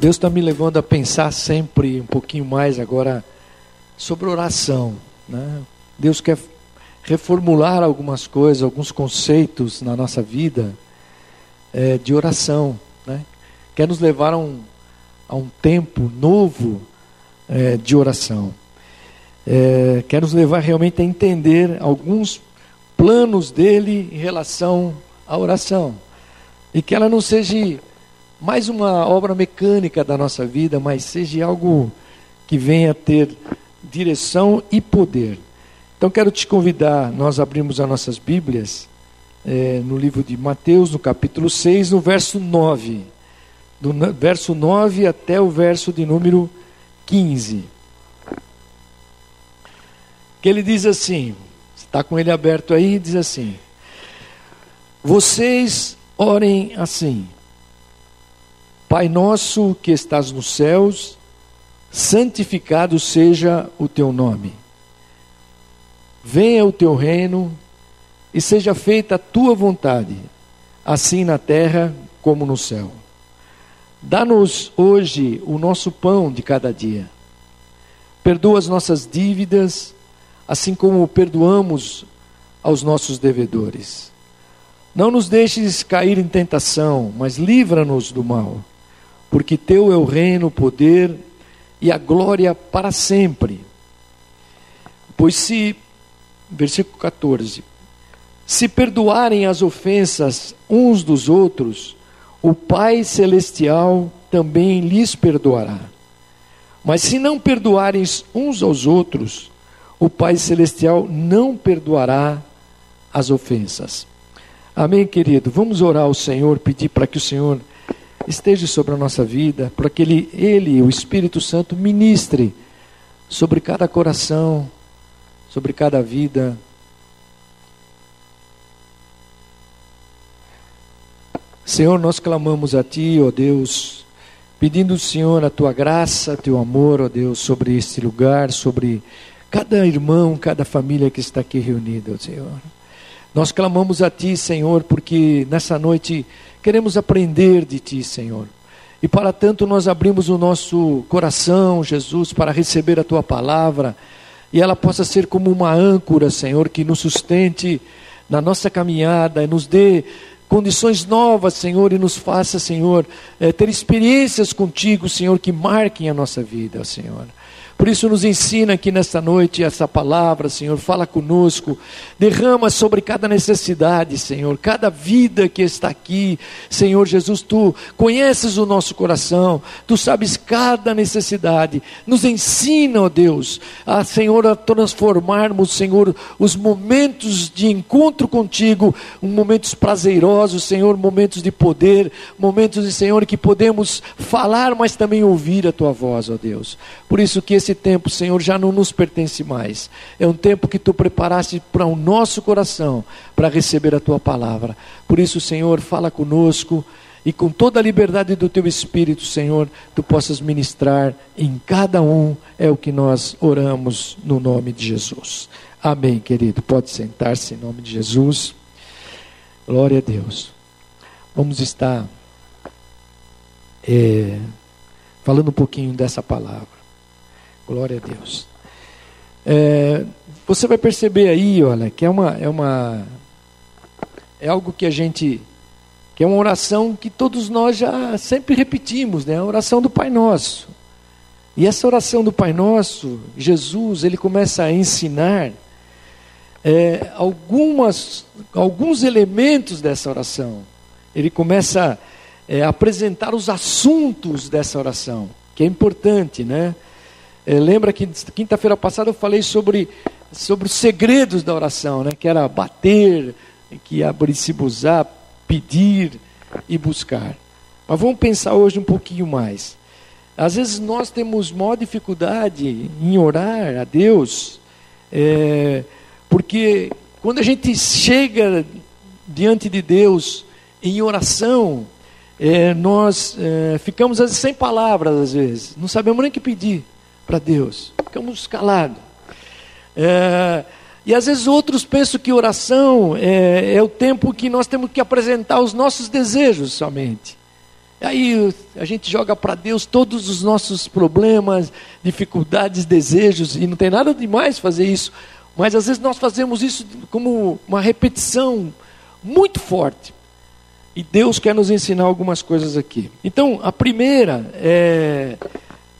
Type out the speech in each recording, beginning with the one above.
Deus está me levando a pensar sempre um pouquinho mais agora sobre oração. Né? Deus quer reformular algumas coisas, alguns conceitos na nossa vida é, de oração. Né? Quer nos levar a um, a um tempo novo é, de oração. É, quer nos levar realmente a entender alguns planos dele em relação à oração. E que ela não seja mais uma obra mecânica da nossa vida, mas seja algo que venha ter direção e poder. Então quero te convidar, nós abrimos as nossas Bíblias é, no livro de Mateus, no capítulo 6, no verso 9. Do verso 9 até o verso de número 15. Que ele diz assim: está com ele aberto aí, diz assim: Vocês orem assim, Pai nosso que estás nos céus, santificado seja o teu nome Venha o teu reino e seja feita a tua vontade, assim na terra como no céu. Dá-nos hoje o nosso pão de cada dia. Perdoa as nossas dívidas, assim como perdoamos aos nossos devedores. Não nos deixes cair em tentação, mas livra-nos do mal, porque teu é o reino, o poder e a glória para sempre. Pois se versículo 14: Se perdoarem as ofensas uns dos outros, o Pai Celestial também lhes perdoará. Mas se não perdoarem uns aos outros, o Pai Celestial não perdoará as ofensas. Amém, querido? Vamos orar ao Senhor, pedir para que o Senhor esteja sobre a nossa vida, para que Ele, Ele, o Espírito Santo, ministre sobre cada coração, sobre cada vida. Senhor, nós clamamos a Ti, ó Deus, pedindo, Senhor, a Tua graça, Teu amor, ó Deus, sobre este lugar, sobre cada irmão, cada família que está aqui reunida, ó Senhor. Nós clamamos a Ti, Senhor, porque nessa noite queremos aprender de Ti, Senhor. E para tanto nós abrimos o nosso coração, Jesus, para receber a Tua palavra e ela possa ser como uma âncora, Senhor, que nos sustente na nossa caminhada, e nos dê condições novas, Senhor, e nos faça, Senhor, é, ter experiências contigo, Senhor, que marquem a nossa vida, Senhor. Por isso, nos ensina aqui nesta noite essa palavra, Senhor. Fala conosco, derrama sobre cada necessidade, Senhor, cada vida que está aqui, Senhor Jesus. Tu conheces o nosso coração, tu sabes cada necessidade. Nos ensina, ó Deus, a, Senhor, a transformarmos, Senhor, os momentos de encontro contigo, momentos prazerosos, Senhor, momentos de poder, momentos, Senhor, que podemos falar, mas também ouvir a tua voz, ó Deus. Por isso que esse esse tempo, Senhor, já não nos pertence mais. É um tempo que tu preparaste para o nosso coração, para receber a tua palavra. Por isso, Senhor, fala conosco e com toda a liberdade do teu espírito, Senhor, tu possas ministrar em cada um, é o que nós oramos no nome de Jesus. Amém, querido. Pode sentar-se em nome de Jesus. Glória a Deus. Vamos estar é, falando um pouquinho dessa palavra. Glória a Deus. É, você vai perceber aí, olha, que é uma, é uma é algo que a gente que é uma oração que todos nós já sempre repetimos, né? A oração do Pai Nosso. E essa oração do Pai Nosso, Jesus, ele começa a ensinar é, algumas, alguns elementos dessa oração. Ele começa é, a apresentar os assuntos dessa oração, que é importante, né? É, lembra que quinta-feira passada eu falei sobre, sobre os segredos da oração, né? que era bater, que abrir se buscar, pedir e buscar. Mas vamos pensar hoje um pouquinho mais. Às vezes nós temos maior dificuldade em orar a Deus, é, porque quando a gente chega diante de Deus em oração, é, nós é, ficamos sem palavras às vezes, não sabemos nem o que pedir para Deus. Ficamos calados. É, e às vezes outros pensam que oração é, é, o tempo que nós temos que apresentar os nossos desejos somente. Aí a gente joga para Deus todos os nossos problemas, dificuldades, desejos, e não tem nada de mais fazer isso. Mas às vezes nós fazemos isso como uma repetição muito forte. E Deus quer nos ensinar algumas coisas aqui. Então, a primeira é,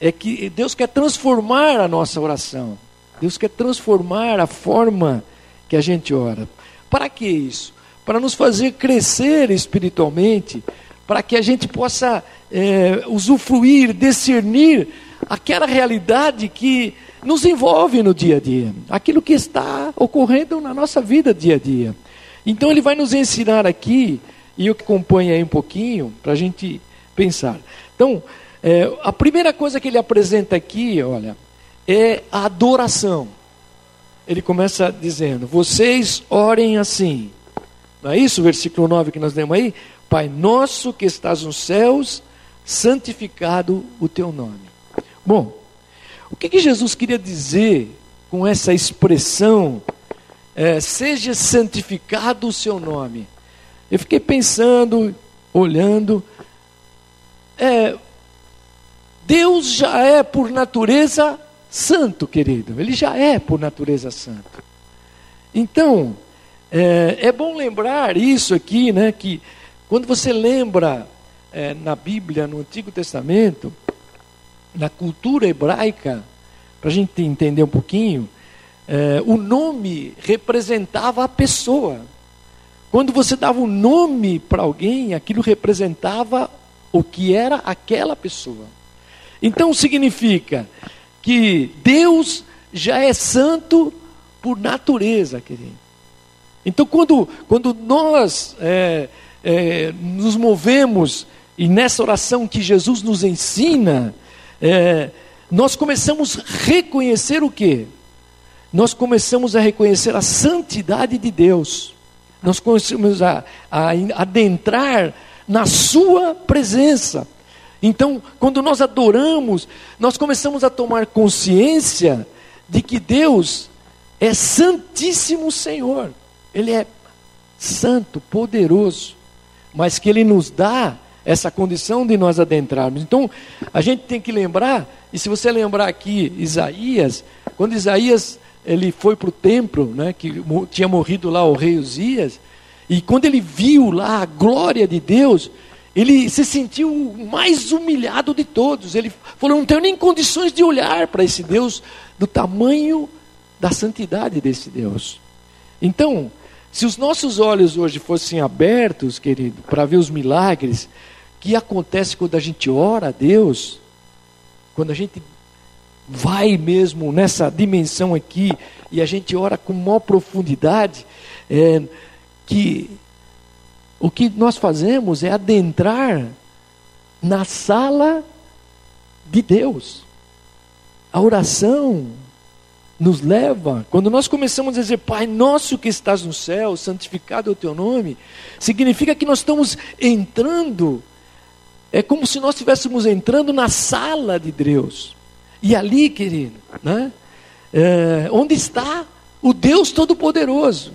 é que Deus quer transformar a nossa oração. Deus quer transformar a forma que a gente ora. Para que isso? Para nos fazer crescer espiritualmente, para que a gente possa é, usufruir, discernir aquela realidade que nos envolve no dia a dia, aquilo que está ocorrendo na nossa vida dia a dia. Então ele vai nos ensinar aqui, e eu que acompanho aí um pouquinho, para a gente pensar. Então, é, a primeira coisa que ele apresenta aqui, olha, é a adoração. Ele começa dizendo: Vocês orem assim. Não é isso versículo 9 que nós lemos aí? Pai nosso que estás nos céus, santificado o teu nome. Bom, o que, que Jesus queria dizer com essa expressão, é, seja santificado o seu nome? Eu fiquei pensando, olhando, é, Deus já é por natureza santo, querido, ele já é por natureza santo. Então, é, é bom lembrar isso aqui, né, que quando você lembra é, na Bíblia, no Antigo Testamento, na cultura hebraica, para a gente entender um pouquinho, é, o nome representava a pessoa. Quando você dava um nome para alguém, aquilo representava o que era aquela pessoa. Então significa que Deus já é santo por natureza, querido. Então quando, quando nós é, é, nos movemos, e nessa oração que Jesus nos ensina, é, nós começamos a reconhecer o que? Nós começamos a reconhecer a santidade de Deus. Nós começamos a, a adentrar na Sua presença. Então, quando nós adoramos, nós começamos a tomar consciência de que Deus é Santíssimo Senhor. Ele é santo, poderoso, mas que Ele nos dá essa condição de nós adentrarmos. Então, a gente tem que lembrar, e se você lembrar aqui Isaías, quando Isaías ele foi para o templo, né, que tinha morrido lá o rei Uzias, e quando ele viu lá a glória de Deus, ele se sentiu mais humilhado de todos. Ele falou: não tenho nem condições de olhar para esse Deus do tamanho da santidade desse Deus. Então, se os nossos olhos hoje fossem abertos, querido, para ver os milagres que acontecem quando a gente ora a Deus, quando a gente vai mesmo nessa dimensão aqui e a gente ora com maior profundidade, é, que o que nós fazemos é adentrar na sala de Deus. A oração nos leva, quando nós começamos a dizer, Pai nosso que estás no céu, santificado é o teu nome, significa que nós estamos entrando, é como se nós estivéssemos entrando na sala de Deus. E ali, querido, né, é, onde está o Deus Todo-Poderoso.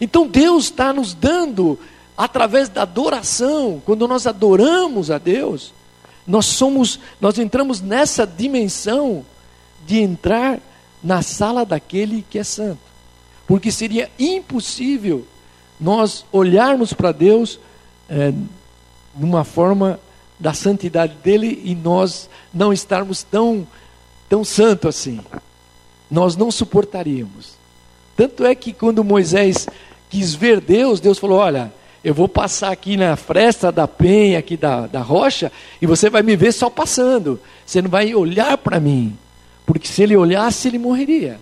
Então Deus está nos dando, através da adoração, quando nós adoramos a Deus, nós somos, nós entramos nessa dimensão de entrar na sala daquele que é santo. Porque seria impossível nós olharmos para Deus é, de uma forma da santidade dele e nós não estarmos tão, tão santo assim. Nós não suportaríamos. Tanto é que quando Moisés quis ver Deus, Deus falou: Olha, eu vou passar aqui na fresta da penha, aqui da, da rocha, e você vai me ver só passando. Você não vai olhar para mim porque se ele olhasse, ele morreria.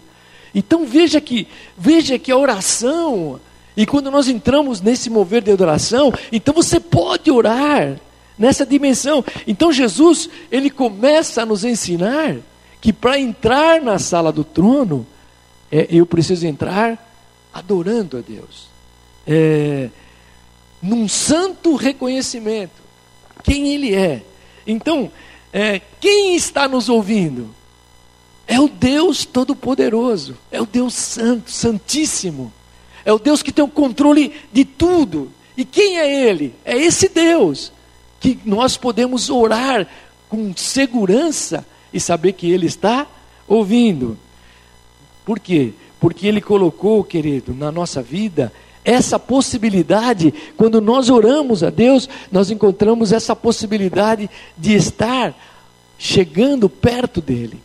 Então veja que, veja que a oração, e quando nós entramos nesse mover de adoração, então você pode orar nessa dimensão. Então Jesus, ele começa a nos ensinar que para entrar na sala do trono, é, eu preciso entrar adorando a Deus. É, num santo reconhecimento, quem Ele é. Então, é, quem está nos ouvindo? É o Deus Todo-Poderoso, é o Deus Santo, Santíssimo, é o Deus que tem o controle de tudo. E quem é Ele? É esse Deus que nós podemos orar com segurança e saber que Ele está ouvindo. Por quê? Porque Ele colocou, querido, na nossa vida essa possibilidade, quando nós oramos a Deus, nós encontramos essa possibilidade de estar chegando perto dEle,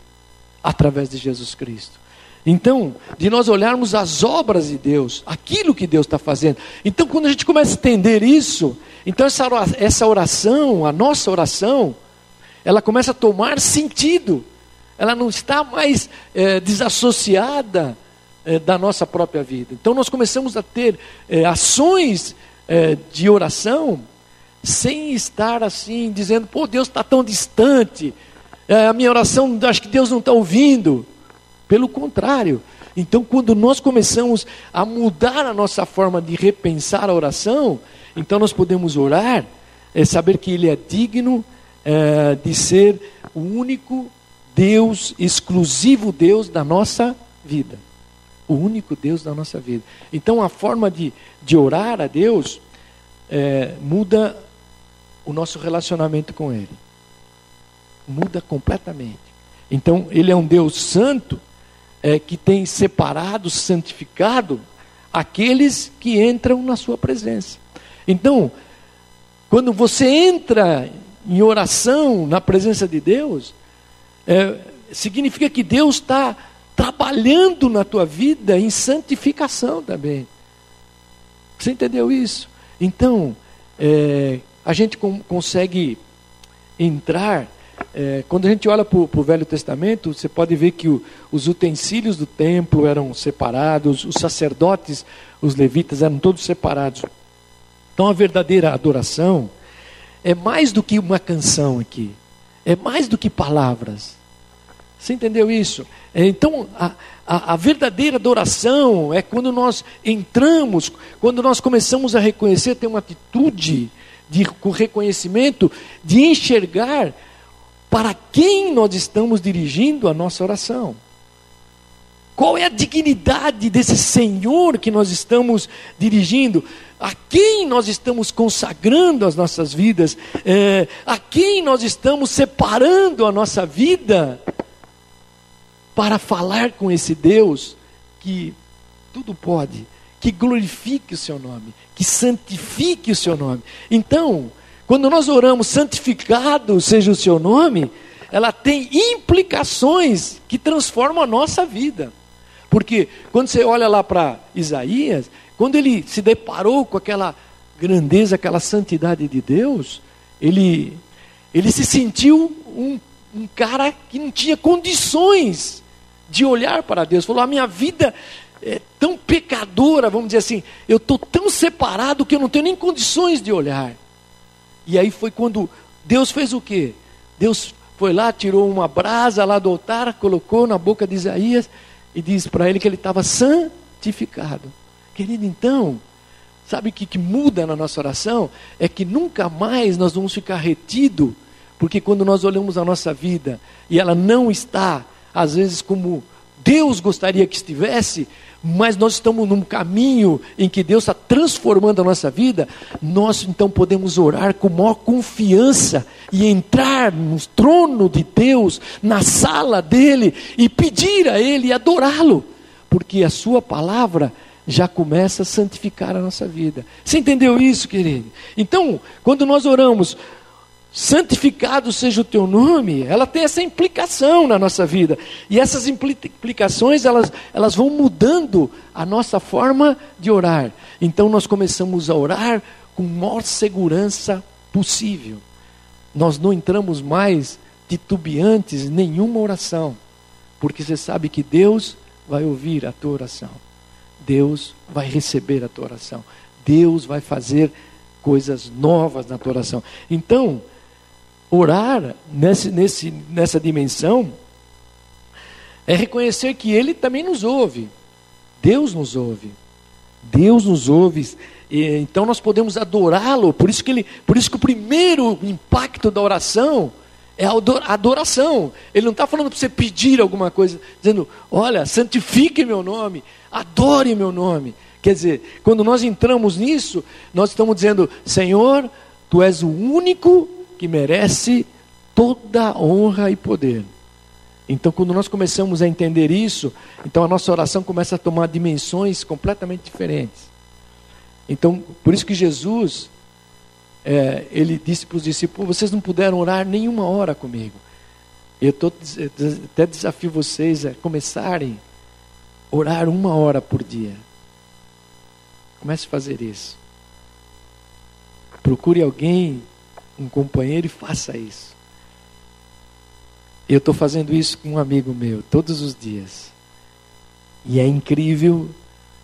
através de Jesus Cristo. Então, de nós olharmos as obras de Deus, aquilo que Deus está fazendo. Então, quando a gente começa a entender isso, então essa oração, a nossa oração, ela começa a tomar sentido. Ela não está mais é, desassociada é, da nossa própria vida. Então, nós começamos a ter é, ações de oração sem estar assim, dizendo, pô, Deus está tão distante, a minha oração, acho que Deus não está ouvindo. Pelo contrário. Então, quando nós começamos a mudar a nossa forma de repensar a oração, então nós podemos orar, é saber que Ele é digno é, de ser o único Deus, exclusivo Deus da nossa vida. O único Deus da nossa vida. Então, a forma de, de orar a Deus é, muda o nosso relacionamento com Ele. Muda completamente. Então, Ele é um Deus santo é, que tem separado, santificado aqueles que entram na sua presença. Então, quando você entra em oração na presença de Deus, é, significa que Deus está trabalhando na tua vida em santificação também. Você entendeu isso? Então, é, a gente com, consegue entrar é, quando a gente olha para o Velho Testamento, você pode ver que o, os utensílios do templo eram separados, os sacerdotes, os levitas eram todos separados. Então a verdadeira adoração é mais do que uma canção aqui, é mais do que palavras. Você entendeu isso? Então, a, a, a, verdadeira adoração é quando nós entramos, quando nós começamos a reconhecer, ter uma atitude de com reconhecimento, de enxergar para quem nós estamos dirigindo a nossa oração? Qual é a dignidade desse Senhor que nós estamos dirigindo? A quem nós estamos consagrando as nossas vidas? É, a quem nós estamos separando a nossa vida para falar com esse Deus que tudo pode, que glorifique o seu nome, que santifique o seu nome? Então, quando nós oramos, santificado seja o seu nome, ela tem implicações que transformam a nossa vida. Porque quando você olha lá para Isaías, quando ele se deparou com aquela grandeza, aquela santidade de Deus, ele, ele se sentiu um, um cara que não tinha condições de olhar para Deus. Falou: a minha vida é tão pecadora, vamos dizer assim, eu estou tão separado que eu não tenho nem condições de olhar. E aí foi quando Deus fez o quê? Deus foi lá, tirou uma brasa lá do altar, colocou na boca de Isaías e disse para ele que ele estava santificado. Querido, então, sabe o que, que muda na nossa oração? É que nunca mais nós vamos ficar retidos, porque quando nós olhamos a nossa vida e ela não está, às vezes, como Deus gostaria que estivesse, mas nós estamos num caminho em que Deus está transformando a nossa vida, nós então podemos orar com maior confiança e entrar no trono de Deus, na sala dele e pedir a Ele e adorá-lo, porque a Sua palavra já começa a santificar a nossa vida. Você entendeu isso, querido? Então, quando nós oramos, santificado seja o teu nome, ela tem essa implicação na nossa vida. E essas implicações, elas, elas vão mudando a nossa forma de orar. Então nós começamos a orar com maior segurança possível. Nós não entramos mais titubeantes em nenhuma oração, porque você sabe que Deus vai ouvir a tua oração. Deus vai receber a tua oração. Deus vai fazer coisas novas na tua oração. Então, Orar nesse, nesse, nessa dimensão é reconhecer que Ele também nos ouve. Deus nos ouve. Deus nos ouve. E, então nós podemos adorá-lo. Por isso que ele, por isso que o primeiro impacto da oração é a adoração. Ele não está falando para você pedir alguma coisa, dizendo: olha, santifique meu nome, adore meu nome. Quer dizer, quando nós entramos nisso, nós estamos dizendo: Senhor, Tu és o único que merece toda honra e poder. Então, quando nós começamos a entender isso, então a nossa oração começa a tomar dimensões completamente diferentes. Então, por isso que Jesus, é, ele disse para os discípulos: vocês não puderam orar nenhuma hora comigo. Eu tô, até desafio vocês a começarem a orar uma hora por dia. Comece a fazer isso. Procure alguém, um companheiro e faça isso. Eu estou fazendo isso com um amigo meu todos os dias. E é incrível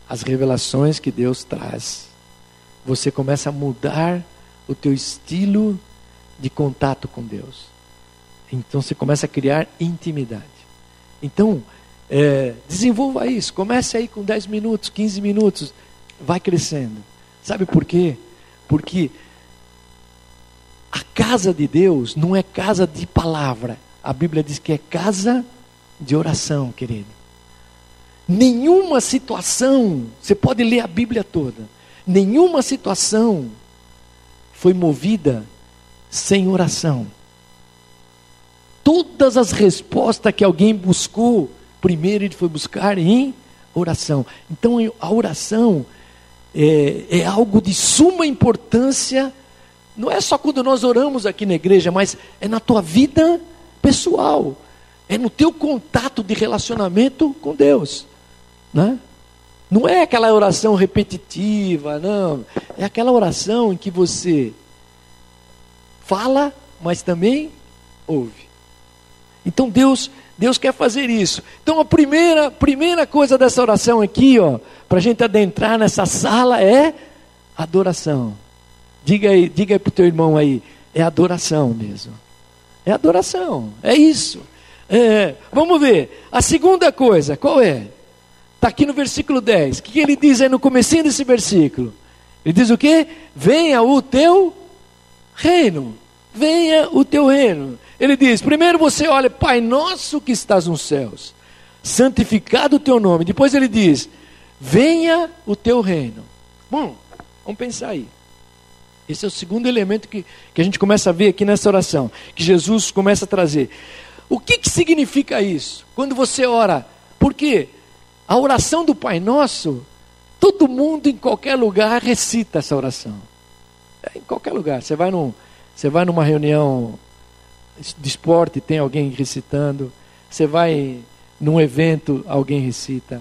as revelações que Deus traz. Você começa a mudar o teu estilo de contato com Deus. Então você começa a criar intimidade. Então, é, desenvolva isso. Comece aí com 10 minutos, 15 minutos. Vai crescendo. Sabe por quê? Porque a casa de Deus não é casa de palavra. A Bíblia diz que é casa de oração, querido. Nenhuma situação, você pode ler a Bíblia toda, nenhuma situação foi movida sem oração. Todas as respostas que alguém buscou, primeiro ele foi buscar em oração. Então a oração é, é algo de suma importância não é só quando nós oramos aqui na igreja, mas é na tua vida pessoal. É no teu contato de relacionamento com Deus. Né? Não é aquela oração repetitiva, não. É aquela oração em que você fala, mas também ouve. Então Deus, Deus quer fazer isso. Então a primeira, primeira coisa dessa oração aqui, ó, para a gente adentrar nessa sala é adoração. Diga aí, diga aí para o teu irmão aí, é adoração mesmo. É adoração, é isso. É, vamos ver, a segunda coisa, qual é? Está aqui no versículo 10. O que ele diz aí no comecinho desse versículo? Ele diz o quê? Venha o teu reino. Venha o teu reino. Ele diz: primeiro você olha, Pai nosso que estás nos céus, santificado o teu nome. Depois ele diz: venha o teu reino. Bom, vamos pensar aí. Esse é o segundo elemento que, que a gente começa a ver aqui nessa oração, que Jesus começa a trazer. O que, que significa isso? Quando você ora, porque a oração do Pai Nosso, todo mundo em qualquer lugar recita essa oração. É, em qualquer lugar. Você vai, num, você vai numa reunião de esporte, tem alguém recitando. Você vai num evento, alguém recita.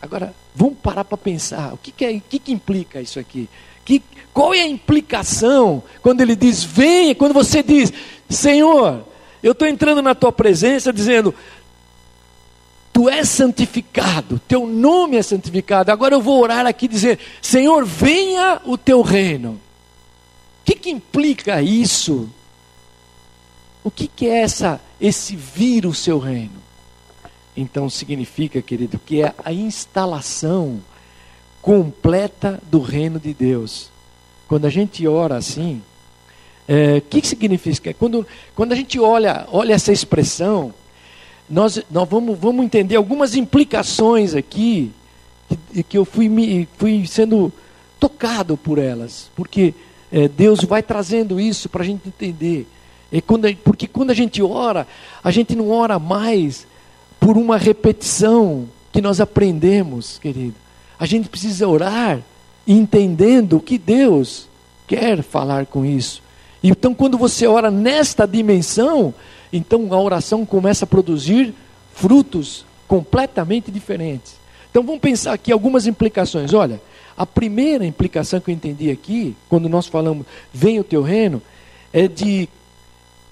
Agora, vamos parar para pensar. O que, que, é, o que, que implica isso aqui? Que, qual é a implicação quando ele diz, venha, quando você diz, Senhor, eu estou entrando na tua presença dizendo, tu és santificado, teu nome é santificado. Agora eu vou orar aqui dizer, Senhor, venha o teu reino. O que, que implica isso? O que, que é essa, esse vir o seu reino? Então significa, querido, que é a instalação completa do reino de Deus. Quando a gente ora assim, o é, que, que significa? Quando, quando a gente olha, olha essa expressão, nós, nós vamos, vamos entender algumas implicações aqui, que, que eu fui, me, fui sendo tocado por elas, porque é, Deus vai trazendo isso para a gente entender. É quando, porque quando a gente ora, a gente não ora mais por uma repetição que nós aprendemos, querido. A gente precisa orar entendendo o que Deus quer falar com isso. Então, quando você ora nesta dimensão, então a oração começa a produzir frutos completamente diferentes. Então, vamos pensar aqui algumas implicações. Olha, a primeira implicação que eu entendi aqui, quando nós falamos vem o teu reino, é de,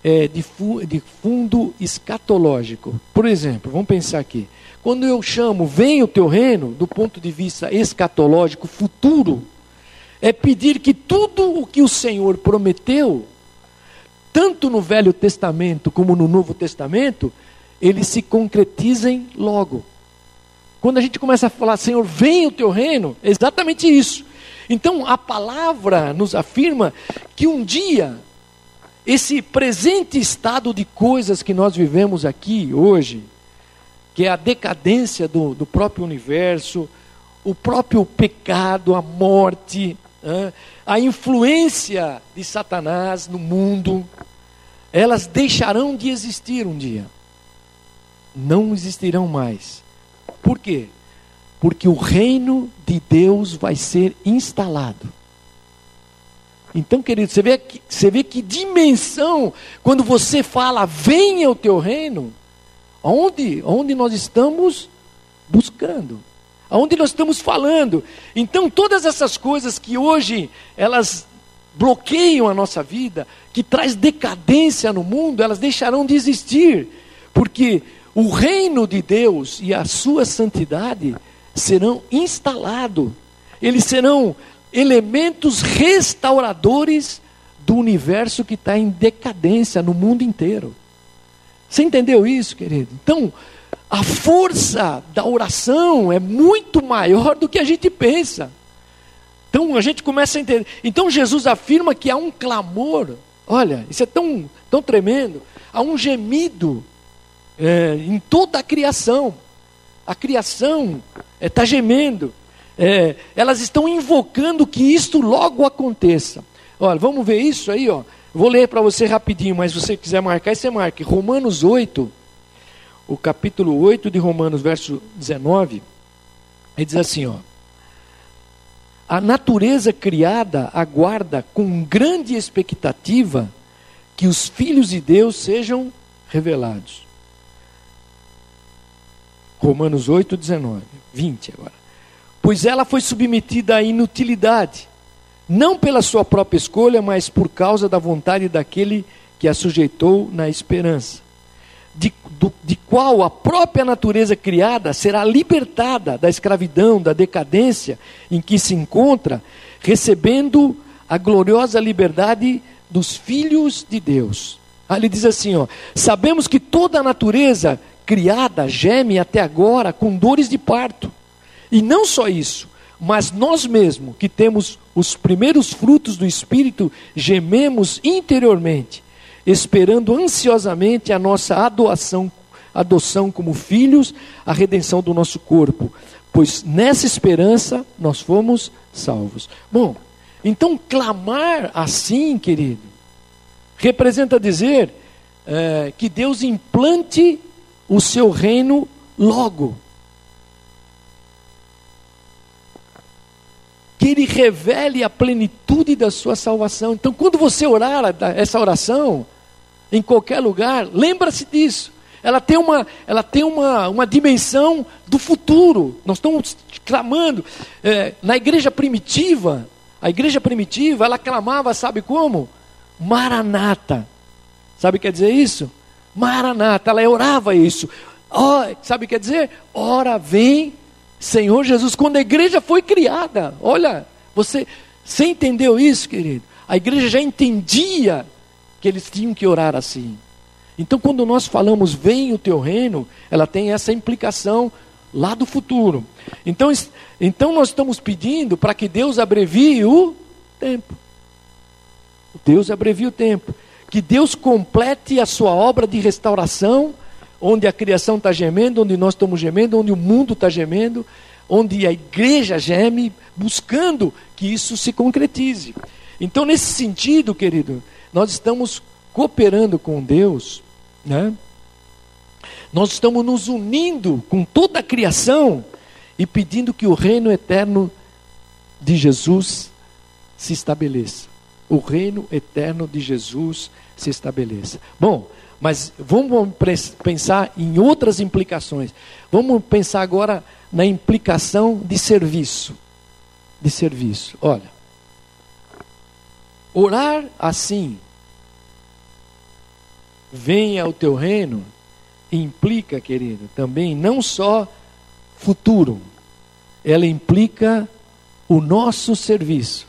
é de, de fundo escatológico. Por exemplo, vamos pensar aqui. Quando eu chamo vem o teu reino, do ponto de vista escatológico futuro, é pedir que tudo o que o Senhor prometeu, tanto no Velho Testamento como no Novo Testamento, eles se concretizem logo. Quando a gente começa a falar, Senhor, vem o teu reino, é exatamente isso. Então a palavra nos afirma que um dia, esse presente estado de coisas que nós vivemos aqui hoje, que é a decadência do, do próprio universo, o próprio pecado, a morte, a influência de Satanás no mundo, elas deixarão de existir um dia. Não existirão mais. Por quê? Porque o reino de Deus vai ser instalado. Então, querido, você vê, que, você vê que dimensão, quando você fala, venha o teu reino, onde, onde nós estamos buscando, aonde nós estamos falando. Então, todas essas coisas que hoje elas bloqueiam a nossa vida, que traz decadência no mundo, elas deixarão de existir, porque o reino de Deus e a sua santidade serão instalados, eles serão elementos restauradores do universo que está em decadência no mundo inteiro. Você entendeu isso, querido? Então, a força da oração é muito maior do que a gente pensa. Então a gente começa a entender. Então Jesus afirma que há um clamor. Olha, isso é tão, tão tremendo. Há um gemido é, em toda a criação. A criação está é, gemendo é, elas estão invocando que isto logo aconteça. Olha, vamos ver isso aí, ó. Vou ler para você rapidinho, mas se você quiser marcar, você marque. Romanos 8, o capítulo 8 de Romanos, verso 19, ele diz assim, ó. A natureza criada aguarda com grande expectativa que os filhos de Deus sejam revelados. Romanos 8, 19, 20 agora pois ela foi submetida à inutilidade, não pela sua própria escolha, mas por causa da vontade daquele que a sujeitou na esperança, de, do, de qual a própria natureza criada será libertada da escravidão, da decadência em que se encontra, recebendo a gloriosa liberdade dos filhos de Deus. Aí ele diz assim: ó, sabemos que toda a natureza criada geme até agora com dores de parto. E não só isso, mas nós mesmos, que temos os primeiros frutos do Espírito, gememos interiormente, esperando ansiosamente a nossa adoção, adoção como filhos, a redenção do nosso corpo, pois nessa esperança nós fomos salvos. Bom, então clamar assim, querido, representa dizer é, que Deus implante o seu reino logo. Que Ele revele a plenitude da sua salvação. Então, quando você orar essa oração, em qualquer lugar, lembra-se disso. Ela tem, uma, ela tem uma, uma dimensão do futuro. Nós estamos clamando. É, na igreja primitiva, a igreja primitiva, ela clamava, sabe como? Maranata. Sabe o que quer dizer isso? Maranata, ela orava isso. Oh, sabe o que quer dizer? Ora, vem Senhor Jesus, quando a igreja foi criada, olha, você, você entendeu isso, querido? A igreja já entendia que eles tinham que orar assim. Então, quando nós falamos, vem o teu reino, ela tem essa implicação lá do futuro. Então, então nós estamos pedindo para que Deus abrevie o tempo. Deus abrevie o tempo. Que Deus complete a sua obra de restauração onde a criação está gemendo, onde nós estamos gemendo, onde o mundo está gemendo, onde a igreja geme, buscando que isso se concretize. Então, nesse sentido, querido, nós estamos cooperando com Deus, né? nós estamos nos unindo com toda a criação e pedindo que o reino eterno de Jesus se estabeleça. O reino eterno de Jesus se estabeleça. Bom, mas vamos pensar em outras implicações. Vamos pensar agora na implicação de serviço. De serviço. Olha. Orar assim, venha o teu reino, implica, querido, também não só futuro, ela implica o nosso serviço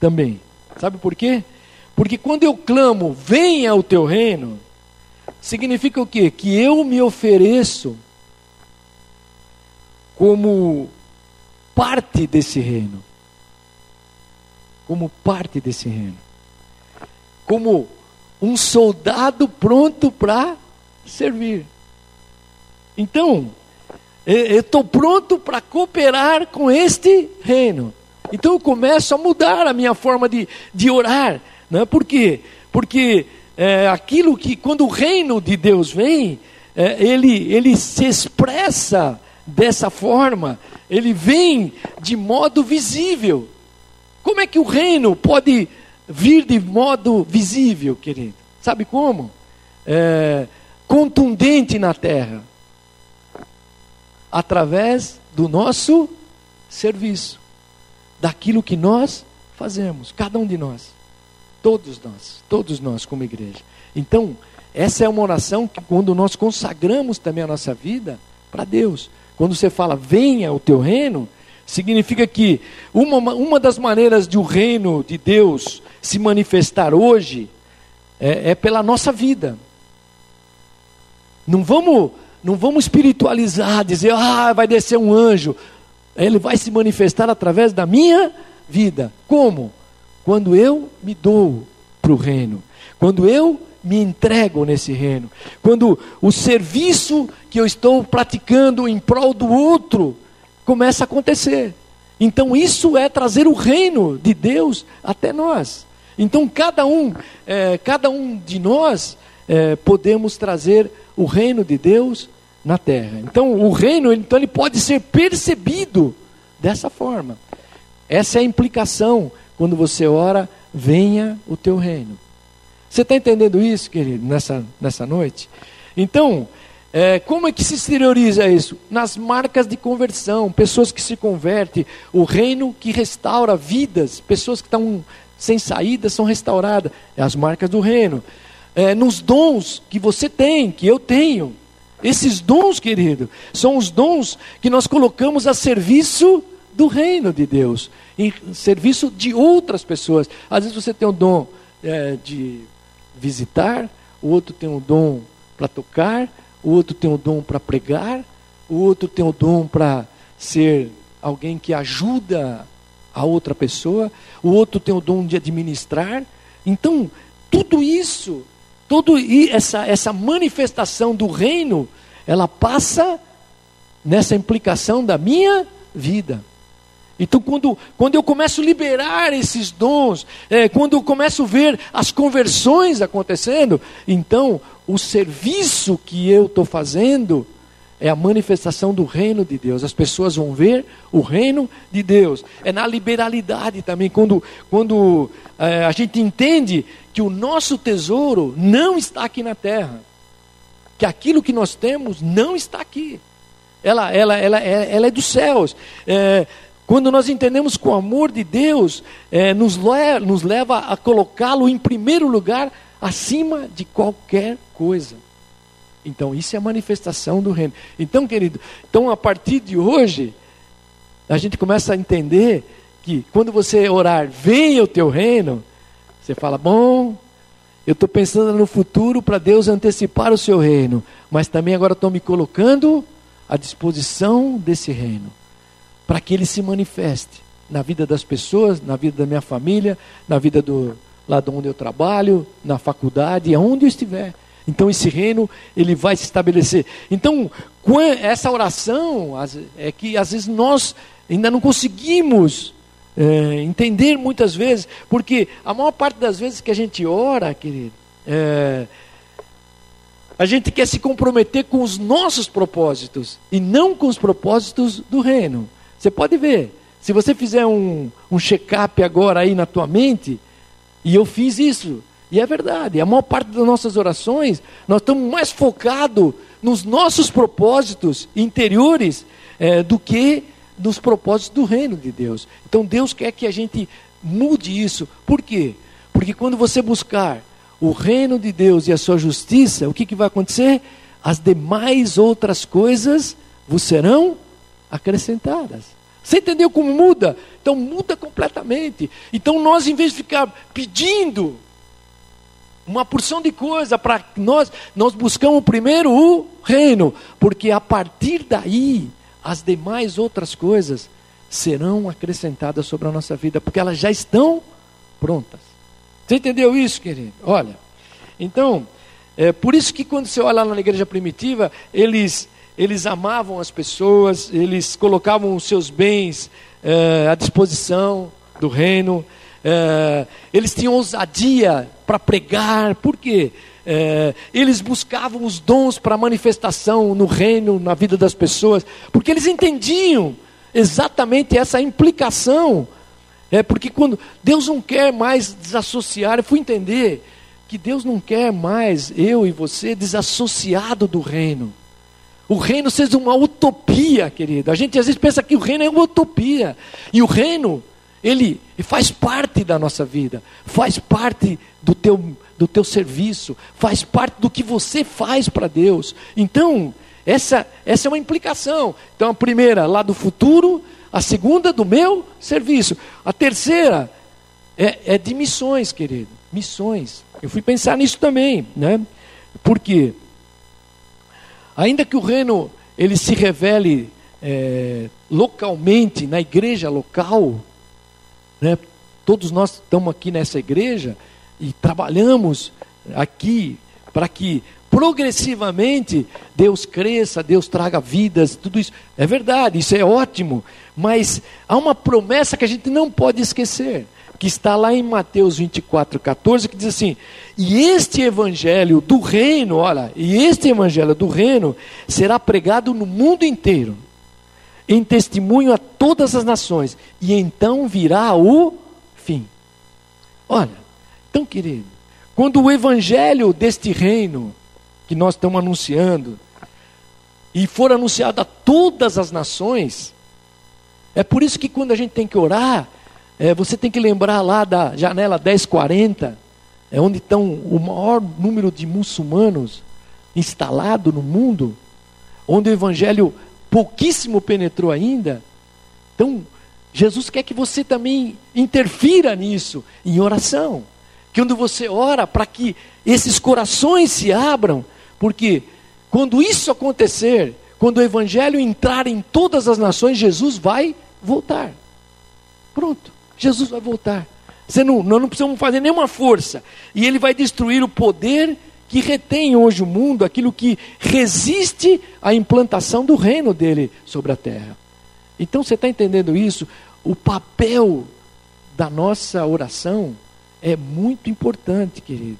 também. Sabe por quê? Porque quando eu clamo, venha o teu reino, Significa o quê? Que eu me ofereço como parte desse reino. Como parte desse reino. Como um soldado pronto para servir. Então, eu estou pronto para cooperar com este reino. Então eu começo a mudar a minha forma de, de orar. Né? Por quê? Porque é, aquilo que, quando o reino de Deus vem, é, ele, ele se expressa dessa forma, ele vem de modo visível. Como é que o reino pode vir de modo visível, querido? Sabe como? É, contundente na terra através do nosso serviço, daquilo que nós fazemos, cada um de nós, todos nós, todos nós como igreja. Então, essa é uma oração que quando nós consagramos também a nossa vida para Deus, quando você fala venha o teu reino, significa que uma, uma das maneiras de o reino de Deus se manifestar hoje é, é pela nossa vida. Não vamos não vamos espiritualizar, dizer, ah, vai descer um anjo. Ele vai se manifestar através da minha vida. Como? Quando eu me dou para o reino. Quando eu me entrego nesse reino. Quando o serviço que eu estou praticando em prol do outro começa a acontecer. Então isso é trazer o reino de Deus até nós. Então cada um, é, cada um de nós é, podemos trazer o reino de Deus na terra. Então, o reino, então, ele pode ser percebido dessa forma. Essa é a implicação quando você ora, venha o teu reino. Você está entendendo isso, querido, nessa, nessa noite? Então, é, como é que se exterioriza isso? Nas marcas de conversão, pessoas que se convertem, o reino que restaura vidas, pessoas que estão sem saída são restauradas, é as marcas do reino. É, nos dons que você tem, que eu tenho, esses dons, querido, são os dons que nós colocamos a serviço do reino de Deus, em serviço de outras pessoas. Às vezes você tem o dom é, de visitar, o outro tem o dom para tocar, o outro tem o dom para pregar, o outro tem o dom para ser alguém que ajuda a outra pessoa, o outro tem o dom de administrar. Então, tudo isso Toda essa, essa manifestação do reino, ela passa nessa implicação da minha vida. Então, quando, quando eu começo a liberar esses dons, é, quando eu começo a ver as conversões acontecendo, então o serviço que eu estou fazendo é a manifestação do reino de Deus. As pessoas vão ver o reino de Deus. É na liberalidade também, quando, quando é, a gente entende que o nosso tesouro não está aqui na terra, que aquilo que nós temos não está aqui. Ela, ela, ela, é, ela é dos céus. É, quando nós entendemos que o amor de Deus é, nos, le nos leva a colocá-lo em primeiro lugar acima de qualquer coisa. Então, isso é a manifestação do reino. Então, querido, então a partir de hoje, a gente começa a entender que quando você orar, venha o teu reino, você fala, bom, eu estou pensando no futuro para Deus antecipar o seu reino, mas também agora estou me colocando à disposição desse reino, para que ele se manifeste na vida das pessoas, na vida da minha família, na vida do lá de onde eu trabalho, na faculdade, aonde eu estiver. Então esse reino ele vai se estabelecer. Então essa oração é que às vezes nós ainda não conseguimos é, entender muitas vezes, porque a maior parte das vezes que a gente ora, querido, é, a gente quer se comprometer com os nossos propósitos e não com os propósitos do reino. Você pode ver, se você fizer um, um check-up agora aí na tua mente, e eu fiz isso, e é verdade, a maior parte das nossas orações, nós estamos mais focados nos nossos propósitos interiores é, do que dos propósitos do reino de Deus. Então Deus quer que a gente mude isso. Por quê? Porque quando você buscar o reino de Deus e a sua justiça, o que, que vai acontecer? As demais outras coisas vos serão acrescentadas. Você entendeu como muda? Então muda completamente. Então nós, em vez de ficar pedindo uma porção de coisa para nós, nós buscamos primeiro o reino, porque a partir daí as demais outras coisas serão acrescentadas sobre a nossa vida, porque elas já estão prontas. Você entendeu isso, querido? Olha, então, é por isso que quando você olha lá na igreja primitiva, eles, eles amavam as pessoas, eles colocavam os seus bens eh, à disposição do reino, eh, eles tinham ousadia para pregar, por quê? Eh, eles buscavam os dons para manifestação no reino, na vida das pessoas, porque eles entendiam exatamente essa implicação. É porque quando Deus não quer mais desassociar, eu fui entender que Deus não quer mais eu e você desassociado do reino. O reino seja uma utopia, querido. A gente às vezes pensa que o reino é uma utopia. E o reino, ele faz parte da nossa vida, faz parte do teu, do teu serviço, faz parte do que você faz para Deus. Então, essa, essa é uma implicação. Então, a primeira, lá do futuro, a segunda, do meu serviço. A terceira é, é de missões, querido. Missões. Eu fui pensar nisso também, né? Por quê? Ainda que o reino ele se revele é, localmente na igreja local, né? Todos nós estamos aqui nessa igreja e trabalhamos aqui para que progressivamente Deus cresça, Deus traga vidas, tudo isso. É verdade, isso é ótimo, mas há uma promessa que a gente não pode esquecer que está lá em Mateus 24, 14, que diz assim: E este evangelho do reino, olha, e este evangelho do reino será pregado no mundo inteiro, em testemunho a todas as nações, e então virá o fim. Olha, então, querido, quando o evangelho deste reino que nós estamos anunciando, e for anunciado a todas as nações, é por isso que quando a gente tem que orar, é, você tem que lembrar lá da janela 1040, é onde estão o maior número de muçulmanos instalado no mundo, onde o evangelho pouquíssimo penetrou ainda. Então, Jesus quer que você também interfira nisso em oração. Que quando você ora para que esses corações se abram, porque quando isso acontecer, quando o evangelho entrar em todas as nações, Jesus vai voltar. Pronto. Jesus vai voltar. Você não, nós não precisamos fazer nenhuma força. E ele vai destruir o poder que retém hoje o mundo, aquilo que resiste à implantação do reino dele sobre a terra. Então você está entendendo isso? O papel da nossa oração é muito importante, querido.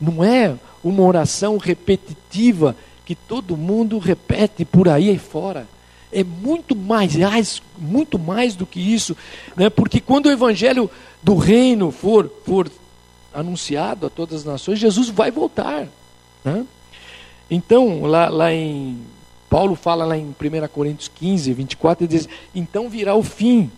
Não é uma oração repetitiva que todo mundo repete por aí fora é muito mais, muito mais do que isso, né? porque quando o evangelho do reino for, for anunciado a todas as nações, Jesus vai voltar. Né? Então, lá, lá em. Paulo fala lá em 1 Coríntios 15, 24, ele diz: Então virá o fim,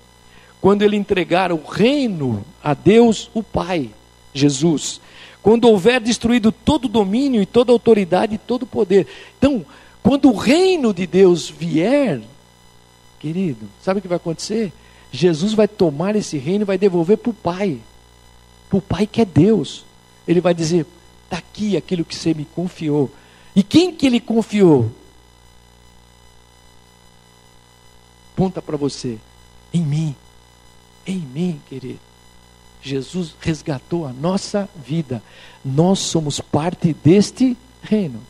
quando ele entregar o reino a Deus, o Pai, Jesus. Quando houver destruído todo domínio e toda autoridade e todo poder. Então, quando o reino de Deus vier, querido, sabe o que vai acontecer? Jesus vai tomar esse reino e vai devolver para o Pai. Para o Pai que é Deus. Ele vai dizer: está aqui aquilo que você me confiou. E quem que ele confiou? Ponta para você. Em mim. Em mim, querido. Jesus resgatou a nossa vida. Nós somos parte deste reino.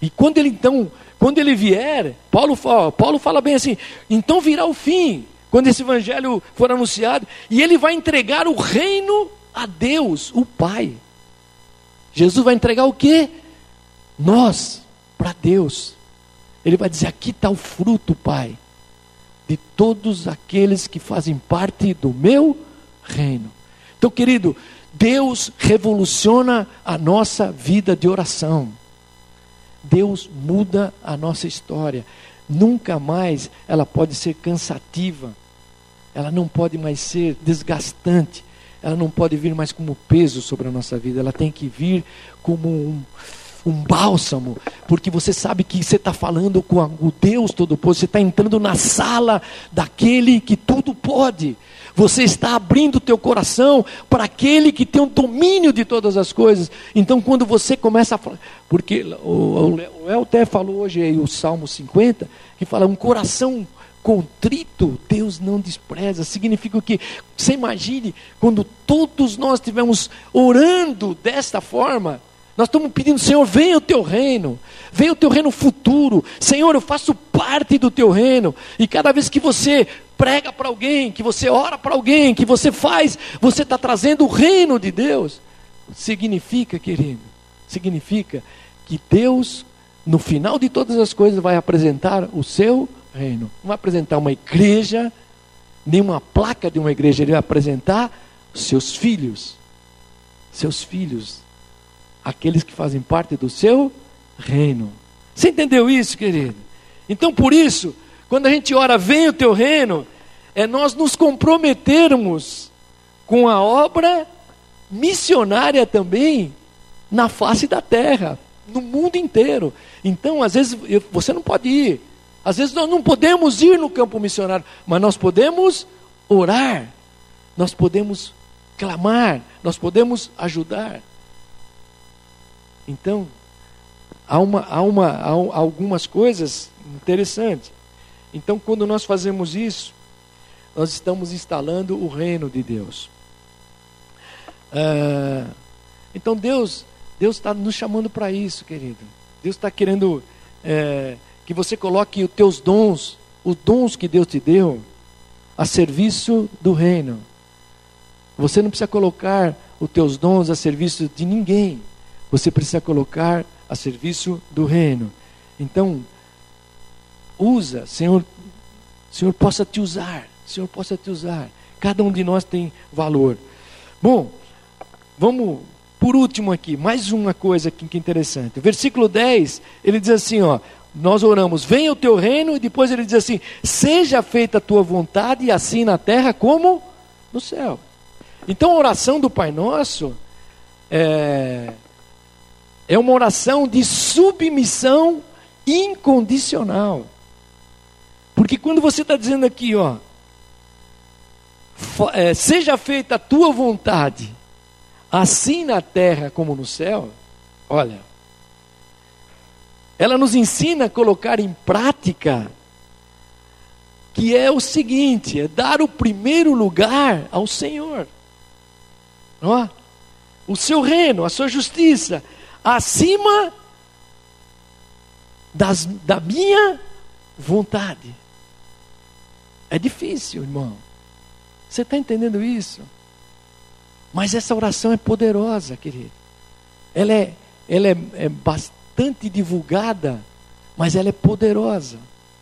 E quando ele então, quando ele vier, Paulo fala, Paulo fala bem assim: então virá o fim, quando esse evangelho for anunciado, e ele vai entregar o reino a Deus, o Pai. Jesus vai entregar o que? Nós, para Deus. Ele vai dizer: aqui está o fruto, Pai, de todos aqueles que fazem parte do meu reino. Então, querido, Deus revoluciona a nossa vida de oração. Deus muda a nossa história. Nunca mais ela pode ser cansativa. Ela não pode mais ser desgastante. Ela não pode vir mais como peso sobre a nossa vida. Ela tem que vir como um, um bálsamo, porque você sabe que você está falando com o Deus Todo-Poderoso, você está entrando na sala daquele que tudo pode. Você está abrindo o teu coração para aquele que tem o domínio de todas as coisas. Então, quando você começa a falar, porque o Léo falou hoje aí o Salmo 50, que fala um coração contrito, Deus não despreza. Significa o que? Você imagine quando todos nós estivermos orando desta forma, Nós estamos pedindo, Senhor, venha o teu reino, venha o teu reino futuro. Senhor, eu faço parte do teu reino. E cada vez que você prega para alguém, que você ora para alguém, que você faz, você está trazendo o reino de Deus. Significa, querido, significa que Deus, no final de todas as coisas, vai apresentar o seu reino. Não vai apresentar uma igreja, nem uma placa de uma igreja, ele vai apresentar seus filhos. Seus filhos aqueles que fazem parte do seu reino. Você entendeu isso, querido? Então, por isso, quando a gente ora, vem o teu reino, é nós nos comprometermos com a obra missionária também na face da terra, no mundo inteiro. Então, às vezes, você não pode ir. Às vezes, nós não podemos ir no campo missionário, mas nós podemos orar, nós podemos clamar, nós podemos ajudar. Então, há, uma, há, uma, há algumas coisas interessantes. Então, quando nós fazemos isso, nós estamos instalando o reino de Deus. Ah, então, Deus Deus está nos chamando para isso, querido. Deus está querendo é, que você coloque os teus dons, os dons que Deus te deu, a serviço do reino. Você não precisa colocar os teus dons a serviço de ninguém você precisa colocar a serviço do reino. Então, usa, Senhor, Senhor possa te usar, Senhor possa te usar. Cada um de nós tem valor. Bom, vamos por último aqui, mais uma coisa aqui que é interessante. Versículo 10, ele diz assim, ó, nós oramos, venha o teu reino, e depois ele diz assim: seja feita a tua vontade, assim na terra como no céu. Então a oração do Pai Nosso é, é uma oração de submissão incondicional. Porque quando você está dizendo aqui, ó, é, seja feita a tua vontade, assim na terra como no céu, olha, ela nos ensina a colocar em prática que é o seguinte, é dar o primeiro lugar ao Senhor. Ó, o seu reino, a sua justiça, acima das, da minha vontade. É difícil, irmão. Você está entendendo isso? Mas essa oração é poderosa, querido. Ela é, ela é, é bastante divulgada, mas ela é poderosa.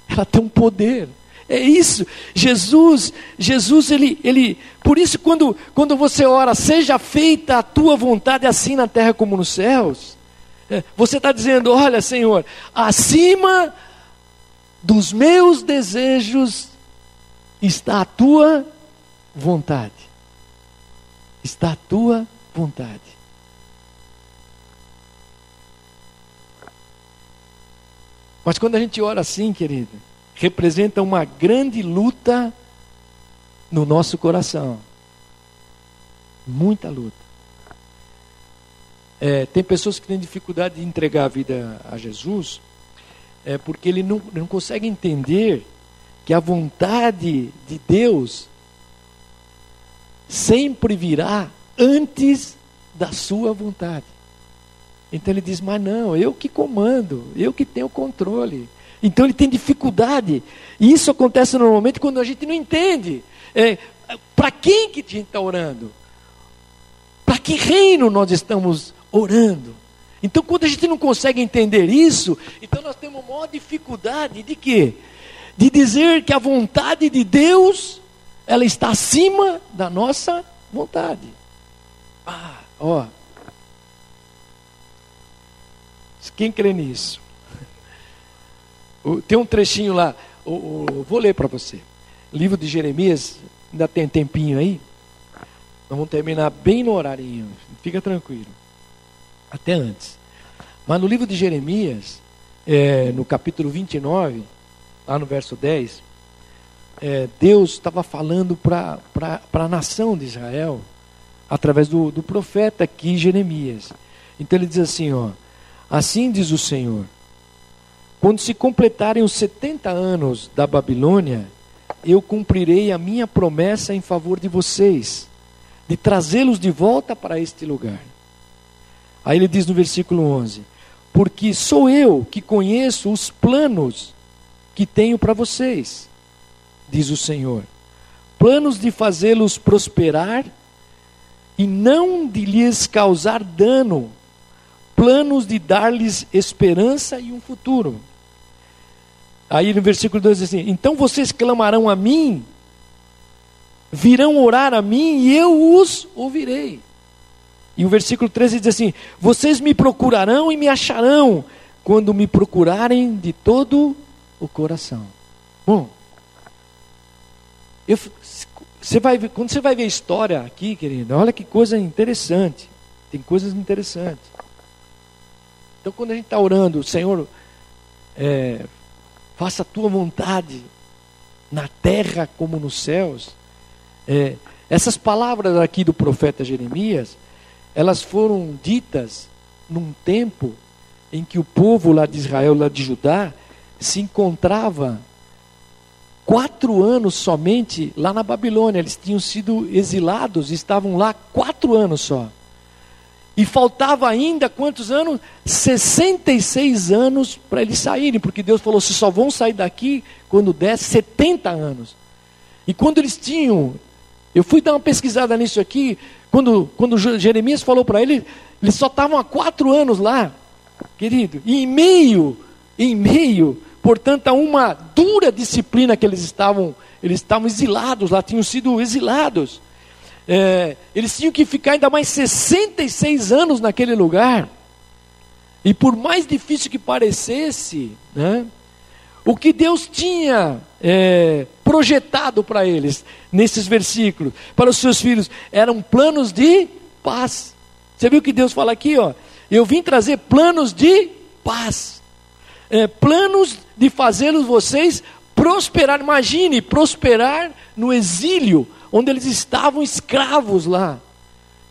Ela tem um poder. É isso. Jesus, Jesus, ele, ele, por isso quando, quando você ora, seja feita a tua vontade assim na terra como nos céus. É, você está dizendo, olha, Senhor, acima dos meus desejos está a tua vontade. Está a tua vontade. Mas quando a gente ora assim, querido, representa uma grande luta no nosso coração. Muita luta. É, tem pessoas que têm dificuldade de entregar a vida a Jesus, é, porque ele não, não consegue entender que a vontade de Deus sempre virá antes da sua vontade. Então ele diz: Mas não, eu que comando, eu que tenho controle. Então ele tem dificuldade. E isso acontece normalmente quando a gente não entende. É, Para quem que a gente está orando? Para que reino nós estamos orando? Então, quando a gente não consegue entender isso, então nós temos maior dificuldade de quê? De dizer que a vontade de Deus, ela está acima da nossa vontade. Ah, ó. Quem crê nisso? Tem um trechinho lá, vou ler para você. Livro de Jeremias, ainda tem tempinho aí. Nós vamos terminar bem no horário, fica tranquilo. Até antes. Mas no livro de Jeremias, é, no capítulo 29, lá no verso 10, é, Deus estava falando para a nação de Israel, através do, do profeta aqui, Jeremias. Então ele diz assim: ó, Assim diz o Senhor quando se completarem os 70 anos da Babilônia, eu cumprirei a minha promessa em favor de vocês, de trazê-los de volta para este lugar. Aí ele diz no versículo 11: Porque sou eu que conheço os planos que tenho para vocês, diz o Senhor. Planos de fazê-los prosperar e não de lhes causar dano, planos de dar-lhes esperança e um futuro. Aí no versículo 2 diz assim: Então vocês clamarão a mim, virão orar a mim e eu os ouvirei. E o versículo 13 diz assim: Vocês me procurarão e me acharão, quando me procurarem de todo o coração. Bom, eu, você vai, quando você vai ver a história aqui, querido, olha que coisa interessante. Tem coisas interessantes. Então, quando a gente está orando, Senhor, é, faça a tua vontade na terra como nos céus. É, essas palavras aqui do profeta Jeremias, elas foram ditas num tempo em que o povo lá de Israel, lá de Judá, se encontrava quatro anos somente lá na Babilônia. Eles tinham sido exilados, estavam lá quatro anos só. E faltava ainda quantos anos? 66 anos para eles saírem, porque Deus falou: se só vão sair daqui quando der 70 anos. E quando eles tinham, eu fui dar uma pesquisada nisso aqui, quando, quando Jeremias falou para ele, eles só estavam há quatro anos lá, querido, e em meio, em meio portanto, a uma dura disciplina que eles estavam, eles estavam exilados lá, tinham sido exilados. É, eles tinham que ficar ainda mais 66 anos naquele lugar. E por mais difícil que parecesse, né, o que Deus tinha é, projetado para eles, nesses versículos, para os seus filhos, eram planos de paz. Você viu que Deus fala aqui, ó? Eu vim trazer planos de paz é, planos de fazê-los vocês prosperar. Imagine, prosperar no exílio, onde eles estavam escravos lá.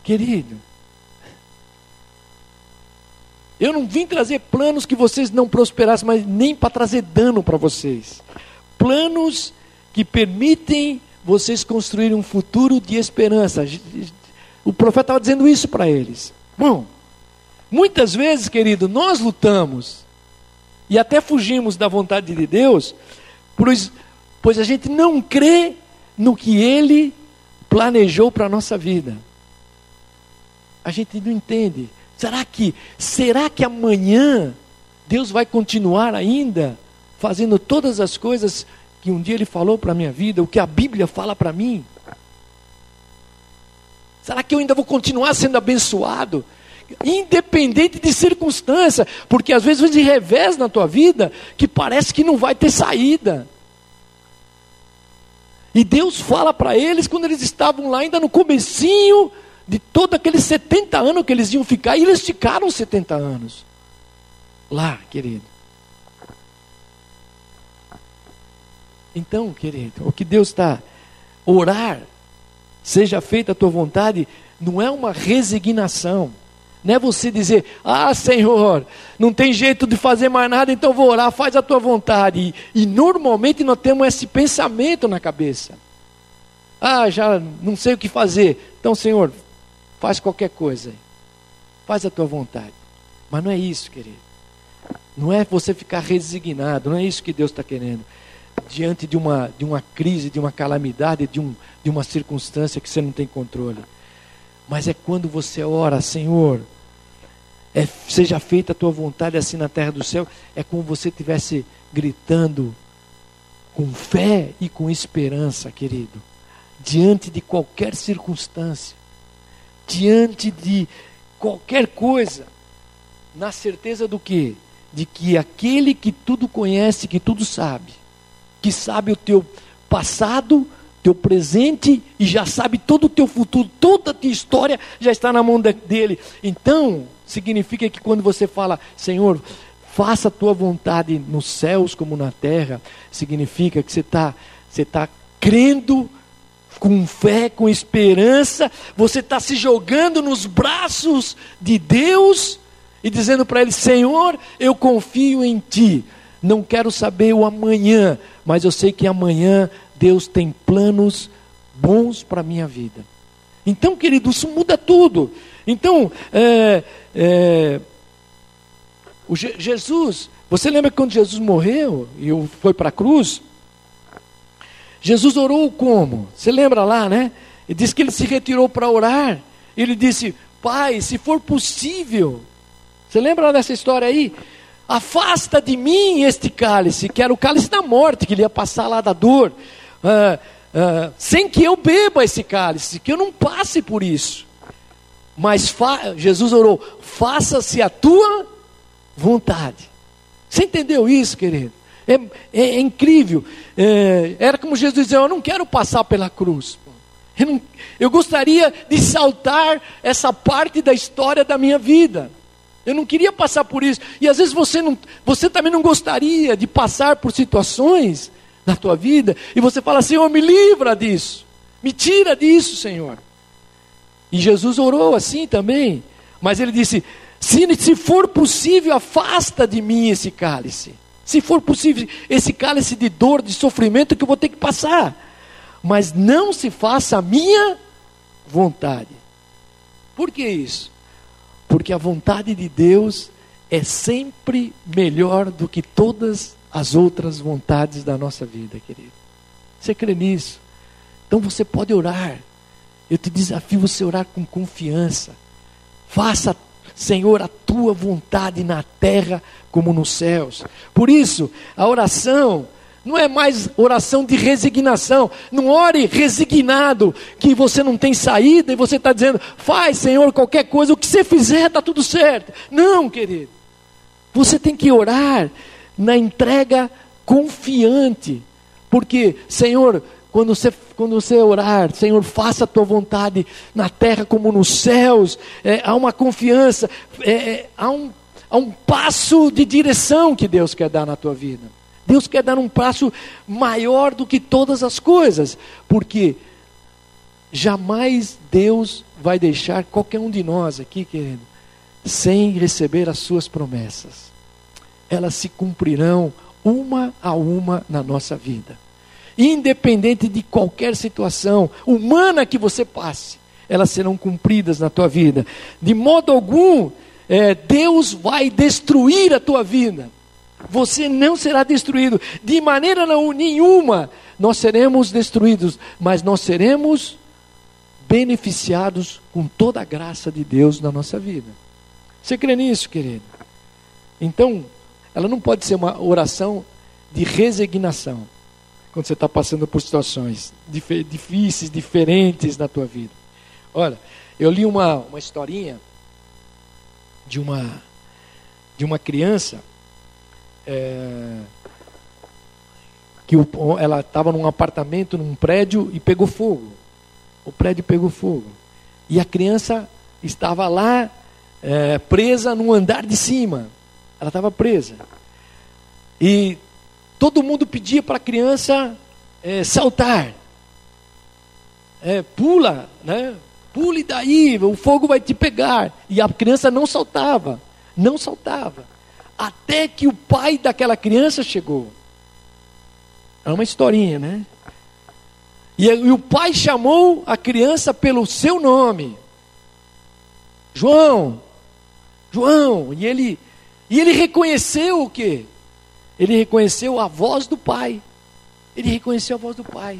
Querido, eu não vim trazer planos que vocês não prosperassem, mas nem para trazer dano para vocês. Planos que permitem vocês construírem um futuro de esperança. O profeta estava dizendo isso para eles. Bom, muitas vezes, querido, nós lutamos e até fugimos da vontade de Deus, pois, pois a gente não crê no que Ele planejou para a nossa vida. A gente não entende. Será que, será que amanhã Deus vai continuar ainda fazendo todas as coisas que um dia Ele falou para a minha vida, o que a Bíblia fala para mim? Será que eu ainda vou continuar sendo abençoado? independente de circunstância, porque às vezes vem revés na tua vida que parece que não vai ter saída. E Deus fala para eles quando eles estavam lá ainda no comecinho de todos aqueles 70 anos que eles iam ficar, e eles ficaram 70 anos. Lá, querido. Então, querido, o que Deus está orar, seja feita a tua vontade, não é uma resignação. Não é você dizer, ah Senhor, não tem jeito de fazer mais nada, então vou orar, faz a tua vontade. E, e normalmente nós temos esse pensamento na cabeça. Ah, já não sei o que fazer. Então, Senhor, faz qualquer coisa. Faz a tua vontade. Mas não é isso, querido. Não é você ficar resignado, não é isso que Deus está querendo. Diante de uma, de uma crise, de uma calamidade, de, um, de uma circunstância que você não tem controle. Mas é quando você ora, Senhor, é, seja feita a tua vontade assim na terra do céu, é como você estivesse gritando com fé e com esperança, querido, diante de qualquer circunstância, diante de qualquer coisa, na certeza do que? De que aquele que tudo conhece, que tudo sabe, que sabe o teu passado, teu presente e já sabe todo o teu futuro, toda a tua história já está na mão dele. Então, significa que quando você fala, Senhor, faça a tua vontade nos céus como na terra, significa que você está você tá crendo com fé, com esperança, você está se jogando nos braços de Deus e dizendo para Ele: Senhor, eu confio em Ti. Não quero saber o amanhã, mas eu sei que amanhã Deus tem planos bons para a minha vida. Então, querido, isso muda tudo. Então, é, é, o Je Jesus, você lembra quando Jesus morreu e foi para a cruz? Jesus orou como? Você lembra lá, né? Ele disse que ele se retirou para orar. Ele disse: Pai, se for possível. Você lembra dessa história aí? Afasta de mim este cálice, que era o cálice da morte, que ele ia passar lá da dor. Uh, uh, sem que eu beba esse cálice, que eu não passe por isso. Mas Jesus orou: faça-se a tua vontade. Você entendeu isso, querido? É, é, é incrível. É, era como Jesus dizia: Eu não quero passar pela cruz. Eu, não, eu gostaria de saltar essa parte da história da minha vida. Eu não queria passar por isso. E às vezes você, não, você também não gostaria de passar por situações na tua vida. E você fala, Senhor, me livra disso. Me tira disso, Senhor. E Jesus orou assim também. Mas ele disse: se, se for possível, afasta de mim esse cálice. Se for possível, esse cálice de dor, de sofrimento que eu vou ter que passar. Mas não se faça a minha vontade. Por que isso? Porque a vontade de Deus é sempre melhor do que todas as outras vontades da nossa vida, querido. Você crê nisso? Então você pode orar. Eu te desafio você orar com confiança. Faça Senhor, a tua vontade na terra como nos céus. Por isso, a oração não é mais oração de resignação. Não ore resignado, que você não tem saída e você está dizendo, faz, Senhor, qualquer coisa, o que você fizer está tudo certo. Não, querido. Você tem que orar na entrega confiante. Porque, Senhor, quando você, quando você orar, Senhor, faça a tua vontade na terra como nos céus, é, há uma confiança, é, é, há, um, há um passo de direção que Deus quer dar na tua vida. Deus quer dar um passo maior do que todas as coisas, porque jamais Deus vai deixar qualquer um de nós aqui, querido, sem receber as suas promessas. Elas se cumprirão uma a uma na nossa vida independente de qualquer situação humana que você passe, elas serão cumpridas na tua vida. De modo algum, é, Deus vai destruir a tua vida. Você não será destruído de maneira nenhuma. Nós seremos destruídos, mas nós seremos beneficiados com toda a graça de Deus na nossa vida. Você crê nisso, querido? Então, ela não pode ser uma oração de resignação quando você está passando por situações difíceis, diferentes na tua vida. Olha, eu li uma, uma historinha de uma, de uma criança é, que o, ela estava num apartamento, num prédio e pegou fogo. O prédio pegou fogo. E a criança estava lá é, presa no andar de cima. Ela estava presa. E todo mundo pedia para a criança é, saltar. É, pula, né? Pule daí, o fogo vai te pegar. E a criança não saltava, não saltava. Até que o pai daquela criança chegou. É uma historinha, né? E, e o pai chamou a criança pelo seu nome. João, João, e ele, e ele reconheceu o que? Ele reconheceu a voz do Pai. Ele reconheceu a voz do Pai.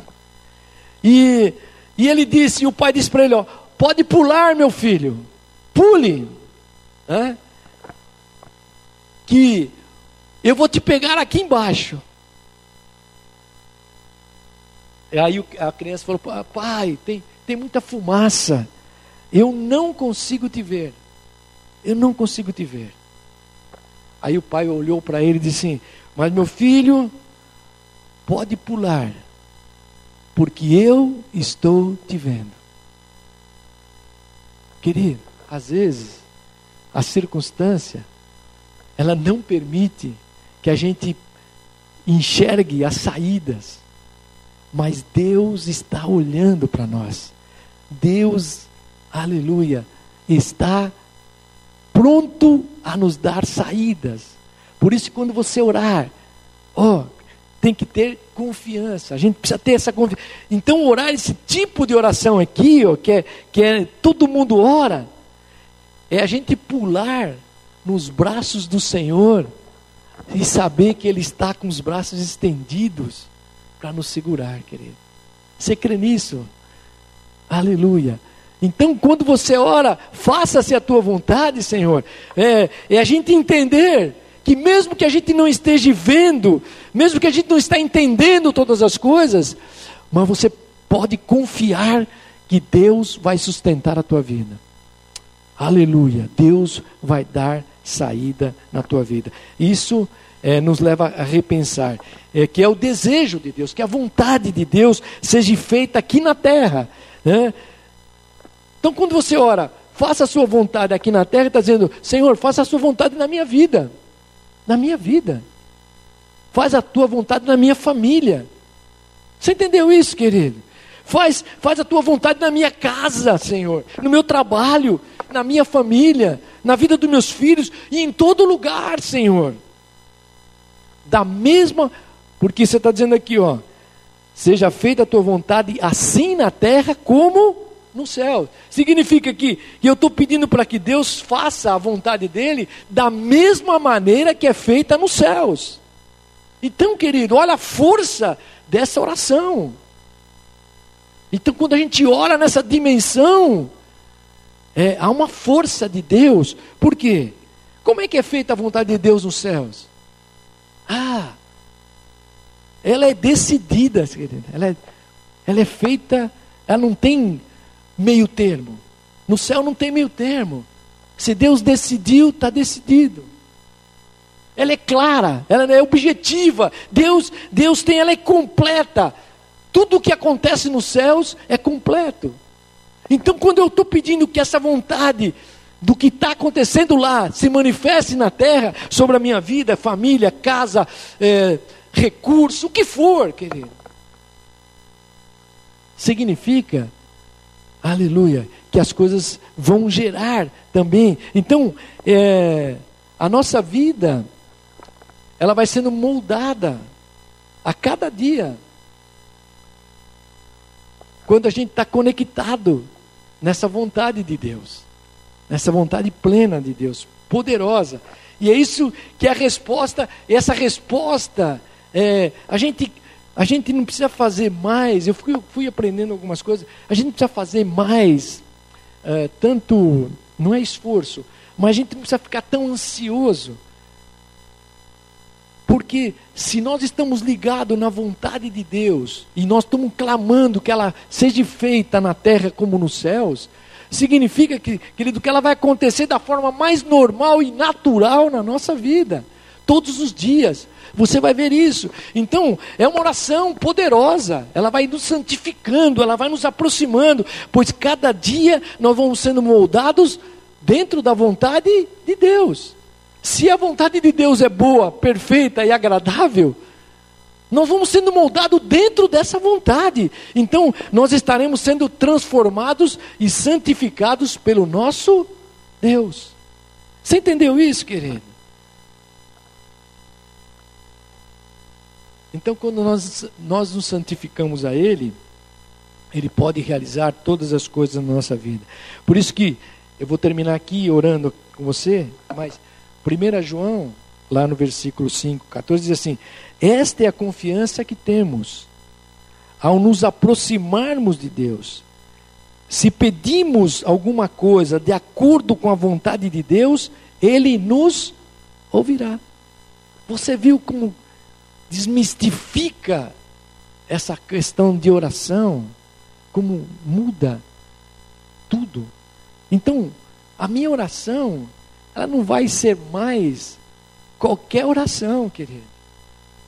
E, e ele disse, e o pai disse para ele: ó, pode pular, meu filho, pule, que eu vou te pegar aqui embaixo. E aí a criança falou: pai, tem, tem muita fumaça, eu não consigo te ver, eu não consigo te ver. Aí o pai olhou para ele e disse assim: mas meu filho, pode pular, porque eu estou te vendo. Querido, às vezes a circunstância ela não permite que a gente enxergue as saídas, mas Deus está olhando para nós. Deus, aleluia, está pronto a nos dar saídas por isso, quando você orar, ó, oh, tem que ter confiança. A gente precisa ter essa confiança. Então, orar esse tipo de oração aqui, ó, que, é, que é todo mundo ora, é a gente pular nos braços do Senhor e saber que Ele está com os braços estendidos para nos segurar, querido. Você crê nisso? Aleluia. Então, quando você ora, faça-se a tua vontade, Senhor. É, é a gente entender que mesmo que a gente não esteja vendo, mesmo que a gente não está entendendo todas as coisas, mas você pode confiar que Deus vai sustentar a tua vida. Aleluia. Deus vai dar saída na tua vida. Isso é, nos leva a repensar é, que é o desejo de Deus, que a vontade de Deus seja feita aqui na terra. Né? Então, quando você ora, faça a sua vontade aqui na terra, está dizendo, Senhor, faça a sua vontade na minha vida na minha vida. Faz a tua vontade na minha família. Você entendeu isso, querido? Faz, faz a tua vontade na minha casa, Senhor, no meu trabalho, na minha família, na vida dos meus filhos e em todo lugar, Senhor. Da mesma, porque você está dizendo aqui, ó, seja feita a tua vontade assim na terra como no céu. Significa que, eu estou pedindo para que Deus faça a vontade dele da mesma maneira que é feita nos céus. Então, querido, olha a força dessa oração. Então, quando a gente ora nessa dimensão, é, há uma força de Deus. Por quê? Como é que é feita a vontade de Deus nos céus? Ah, ela é decidida, querido. Ela é, ela é feita, ela não tem meio termo. No céu não tem meio termo. Se Deus decidiu, está decidido. Ela é clara, ela é objetiva. Deus, Deus tem, ela é completa. Tudo o que acontece nos céus é completo. Então, quando eu estou pedindo que essa vontade do que está acontecendo lá se manifeste na terra sobre a minha vida, família, casa, é, recurso, o que for, querido, significa aleluia, que as coisas vão gerar também. Então, é, a nossa vida, ela vai sendo moldada a cada dia. Quando a gente está conectado nessa vontade de Deus, nessa vontade plena de Deus, poderosa. E é isso que é a resposta, essa resposta, é, a gente a gente não precisa fazer mais, eu fui, fui aprendendo algumas coisas, a gente precisa fazer mais, uh, tanto, não é esforço, mas a gente não precisa ficar tão ansioso. Porque se nós estamos ligados na vontade de Deus, e nós estamos clamando que ela seja feita na terra como nos céus, significa que, querido, que ela vai acontecer da forma mais normal e natural na nossa vida, todos os dias. Você vai ver isso. Então, é uma oração poderosa. Ela vai nos santificando, ela vai nos aproximando, pois cada dia nós vamos sendo moldados dentro da vontade de Deus. Se a vontade de Deus é boa, perfeita e agradável, nós vamos sendo moldados dentro dessa vontade. Então, nós estaremos sendo transformados e santificados pelo nosso Deus. Você entendeu isso, querido? Então, quando nós, nós nos santificamos a Ele, Ele pode realizar todas as coisas na nossa vida. Por isso que eu vou terminar aqui orando com você, mas 1 João, lá no versículo 5, 14, diz assim: Esta é a confiança que temos ao nos aproximarmos de Deus. Se pedimos alguma coisa de acordo com a vontade de Deus, Ele nos ouvirá. Você viu como desmistifica essa questão de oração, como muda tudo. Então, a minha oração, ela não vai ser mais qualquer oração, querido.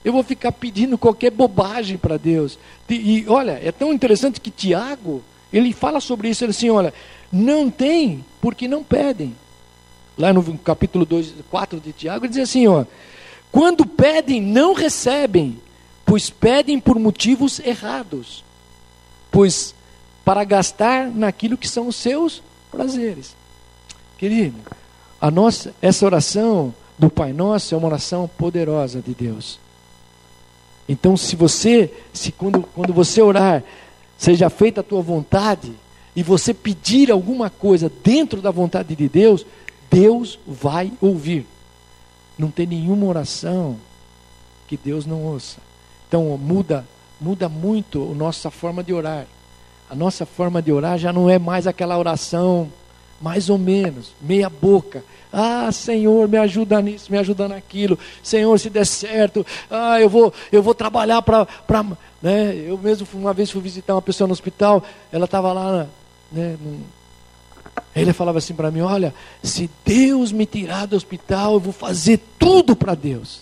Eu vou ficar pedindo qualquer bobagem para Deus. E, olha, é tão interessante que Tiago, ele fala sobre isso, ele assim, olha, não tem porque não pedem. Lá no capítulo 2, 4 de Tiago, ele diz assim, ó, quando pedem, não recebem, pois pedem por motivos errados, pois para gastar naquilo que são os seus prazeres. Querido, a nossa essa oração do Pai Nosso é uma oração poderosa de Deus. Então, se você, se quando, quando você orar, seja feita a tua vontade, e você pedir alguma coisa dentro da vontade de Deus, Deus vai ouvir. Não tem nenhuma oração que Deus não ouça. Então muda, muda muito a nossa forma de orar. A nossa forma de orar já não é mais aquela oração mais ou menos, meia boca. Ah, Senhor, me ajuda nisso, me ajuda naquilo. Senhor, se der certo, ah, eu vou, eu vou trabalhar para, né? Eu mesmo uma vez fui visitar uma pessoa no hospital, ela estava lá, né, num, ele falava assim para mim: Olha, se Deus me tirar do hospital, eu vou fazer tudo para Deus.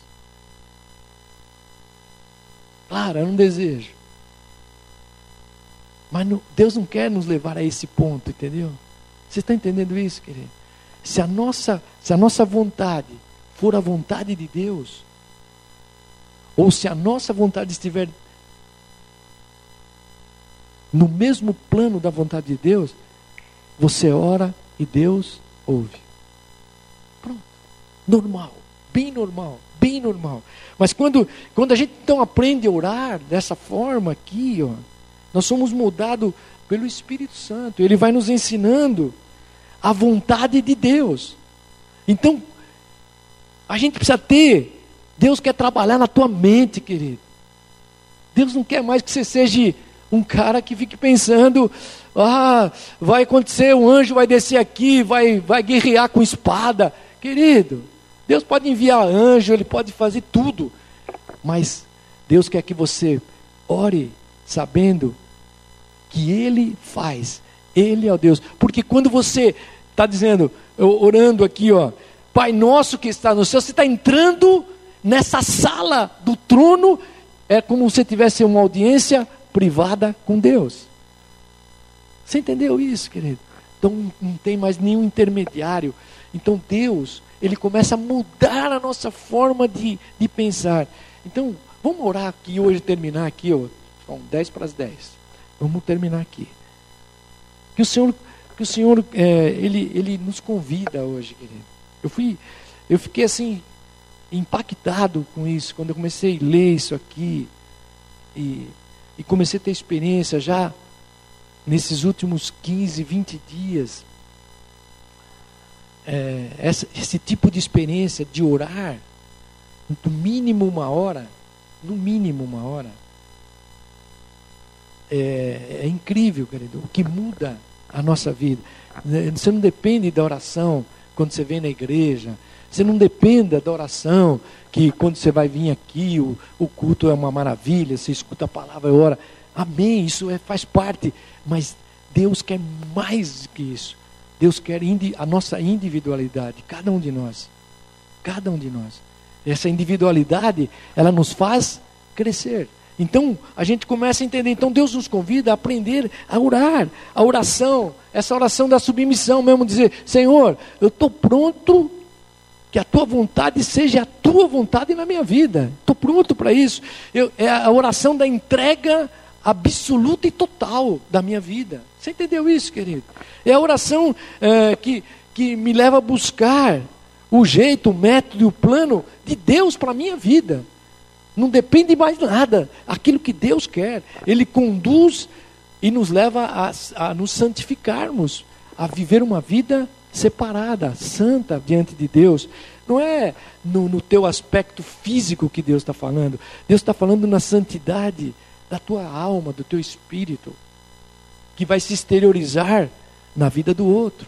Claro, era um desejo. Mas não, Deus não quer nos levar a esse ponto, entendeu? Você está entendendo isso, querido? Se a nossa, se a nossa vontade for a vontade de Deus, ou se a nossa vontade estiver no mesmo plano da vontade de Deus, você ora e Deus ouve. Pronto. Normal. Bem normal. Bem normal. Mas quando, quando a gente então aprende a orar dessa forma aqui, ó, nós somos moldados pelo Espírito Santo. Ele vai nos ensinando a vontade de Deus. Então, a gente precisa ter. Deus quer trabalhar na tua mente, querido. Deus não quer mais que você seja um cara que fique pensando, ah, vai acontecer, o anjo vai descer aqui, vai, vai guerrear com espada. Querido, Deus pode enviar anjo, Ele pode fazer tudo. Mas Deus quer que você ore sabendo que Ele faz. Ele é o Deus. Porque quando você está dizendo, orando aqui, ó, Pai nosso que está no céu, você está entrando nessa sala do trono, é como se tivesse uma audiência privada com Deus. Você entendeu isso, querido? Então não tem mais nenhum intermediário. Então Deus, Ele começa a mudar a nossa forma de, de pensar. Então, vamos orar aqui hoje, terminar aqui, ó. São 10 para as 10. Vamos terminar aqui. Que o Senhor, que o Senhor é, ele, ele nos convida hoje, querido. Eu fui, eu fiquei assim, impactado com isso, quando eu comecei a ler isso aqui. E, e comecei a ter experiência já nesses últimos 15, 20 dias, é, essa, esse tipo de experiência de orar, no mínimo uma hora, no mínimo uma hora, é, é incrível, querido, o que muda a nossa vida. Você não depende da oração quando você vem na igreja, você não dependa da oração, que quando você vai vir aqui, o, o culto é uma maravilha, você escuta a palavra e ora. Amém, isso é, faz parte. Mas Deus quer mais que isso. Deus quer a nossa individualidade, cada um de nós. Cada um de nós. Essa individualidade, ela nos faz crescer. Então, a gente começa a entender. Então, Deus nos convida a aprender a orar. A oração, essa oração da submissão mesmo, dizer: Senhor, eu estou pronto que a tua vontade seja a tua vontade na minha vida. Estou pronto para isso. Eu, é a oração da entrega absoluta e total da minha vida. Você entendeu isso, querido? É a oração é, que, que me leva a buscar o jeito, o método e o plano de Deus para a minha vida. Não depende de mais nada. Aquilo que Deus quer. Ele conduz e nos leva a, a nos santificarmos, a viver uma vida separada, santa diante de Deus. Não é no, no teu aspecto físico que Deus está falando. Deus está falando na santidade da tua alma, do teu espírito, que vai se exteriorizar na vida do outro.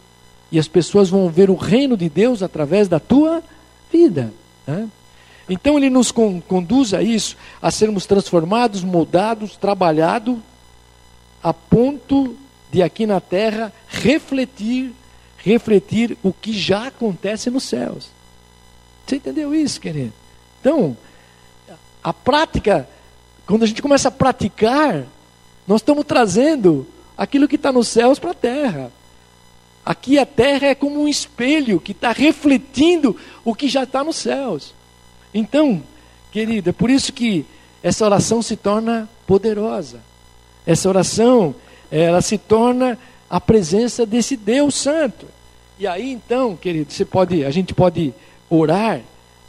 E as pessoas vão ver o reino de Deus através da tua vida. Né? Então ele nos con conduz a isso, a sermos transformados, moldados, trabalhados, a ponto de aqui na terra refletir, refletir o que já acontece nos céus. Você entendeu isso, querido? Então, a prática quando a gente começa a praticar, nós estamos trazendo aquilo que está nos céus para a terra. Aqui a terra é como um espelho que está refletindo o que já está nos céus. Então, querida, é por isso que essa oração se torna poderosa. Essa oração, ela se torna a presença desse Deus Santo. E aí então, querido, você pode, a gente pode orar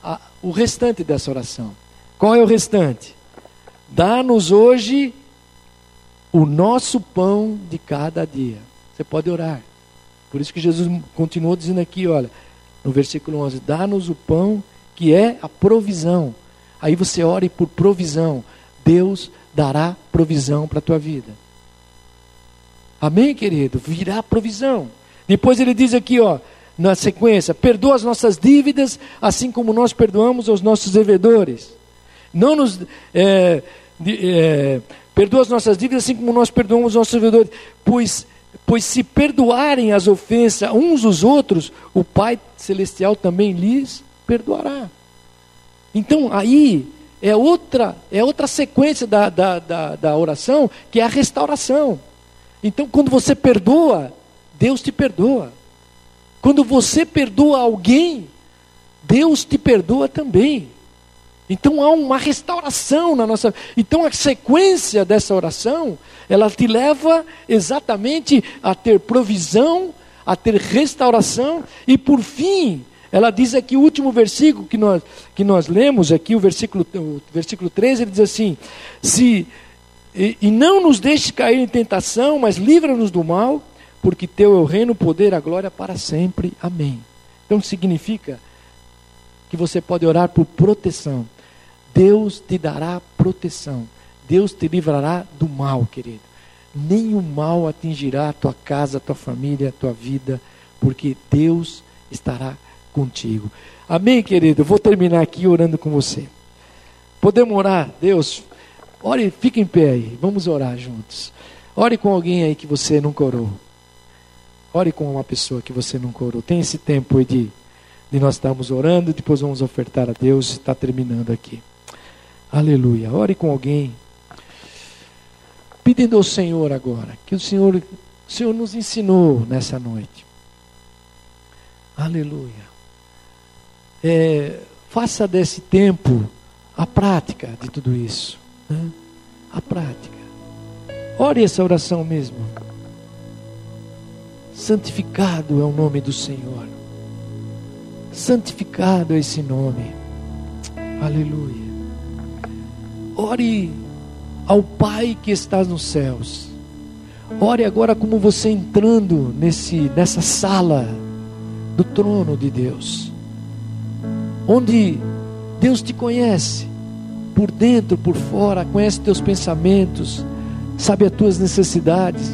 a, o restante dessa oração. Qual é o restante? Dá-nos hoje o nosso pão de cada dia. Você pode orar. Por isso que Jesus continuou dizendo aqui, olha, no versículo 11: Dá-nos o pão que é a provisão. Aí você ore por provisão. Deus dará provisão para a tua vida. Amém, querido? Virá provisão. Depois ele diz aqui, ó, na sequência: perdoa as nossas dívidas, assim como nós perdoamos aos nossos devedores. Não nos. É, é, perdoa as nossas dívidas, assim como nós perdoamos aos nossos devedores. Pois, pois se perdoarem as ofensas uns dos outros, o Pai Celestial também lhes perdoará. Então, aí é outra, é outra sequência da, da, da, da oração, que é a restauração. Então, quando você perdoa, Deus te perdoa. Quando você perdoa alguém, Deus te perdoa também. Então há uma restauração na nossa. Então a sequência dessa oração, ela te leva exatamente a ter provisão, a ter restauração e por fim, ela diz aqui o último versículo que nós que nós lemos aqui, o versículo o versículo 13, ele diz assim: se e, e não nos deixe cair em tentação, mas livra-nos do mal, porque teu é o reino, o poder, a glória para sempre. Amém. Então significa que você pode orar por proteção. Deus te dará proteção. Deus te livrará do mal, querido. Nenhum mal atingirá a tua casa, a tua família, a tua vida, porque Deus estará contigo. Amém, querido? Vou terminar aqui orando com você. Podemos orar? Deus, ore, fique em pé aí. Vamos orar juntos. Ore com alguém aí que você nunca orou. Ore com uma pessoa que você nunca orou. Tem esse tempo aí de, de nós estarmos orando, depois vamos ofertar a Deus. Está terminando aqui. Aleluia. Ore com alguém. Pedindo ao Senhor agora, que o Senhor, o Senhor nos ensinou nessa noite. Aleluia. É, faça desse tempo a prática de tudo isso. Né? A prática. Ore essa oração mesmo. Santificado é o nome do Senhor. Santificado é esse nome. Aleluia. Ore ao Pai que está nos céus. Ore agora como você entrando nesse nessa sala do trono de Deus. Onde Deus te conhece por dentro, por fora, conhece teus pensamentos, sabe as tuas necessidades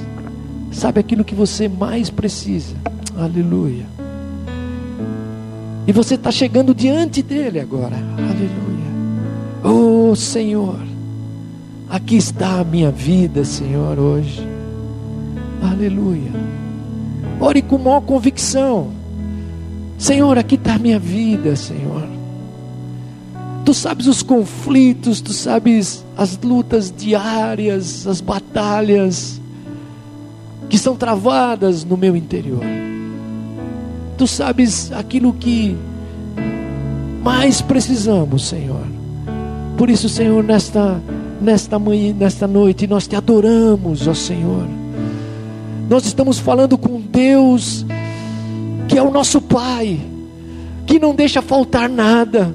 sabe aquilo que você mais precisa. Aleluia. E você está chegando diante dele agora. Aleluia. Oh Senhor, aqui está a minha vida, Senhor, hoje. Aleluia. Ore com maior convicção. Senhor, aqui está a minha vida, Senhor. Tu sabes os conflitos, tu sabes as lutas diárias, as batalhas que são travadas no meu interior. Tu sabes aquilo que mais precisamos, Senhor. Por isso, Senhor, nesta nesta manhã, nesta noite, nós te adoramos, ó Senhor. Nós estamos falando com Deus que é o nosso Pai, que não deixa faltar nada.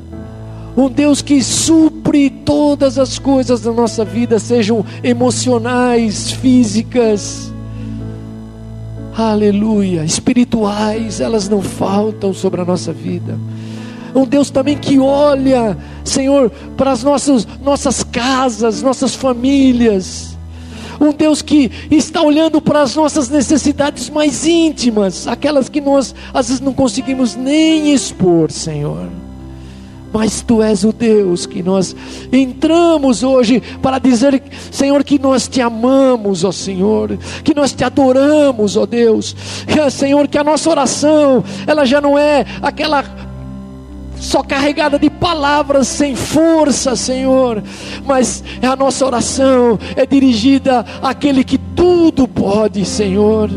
Um Deus que supre todas as coisas da nossa vida, sejam emocionais, físicas, aleluia, espirituais, elas não faltam sobre a nossa vida. Um Deus também que olha, Senhor, para as nossas, nossas casas, nossas famílias. Um Deus que está olhando para as nossas necessidades mais íntimas, aquelas que nós às vezes não conseguimos nem expor, Senhor mas tu és o Deus que nós entramos hoje para dizer, Senhor, que nós te amamos, ó Senhor, que nós te adoramos, ó Deus, Senhor, que a nossa oração, ela já não é aquela só carregada de palavras sem força, Senhor, mas a nossa oração é dirigida àquele que tudo pode, Senhor.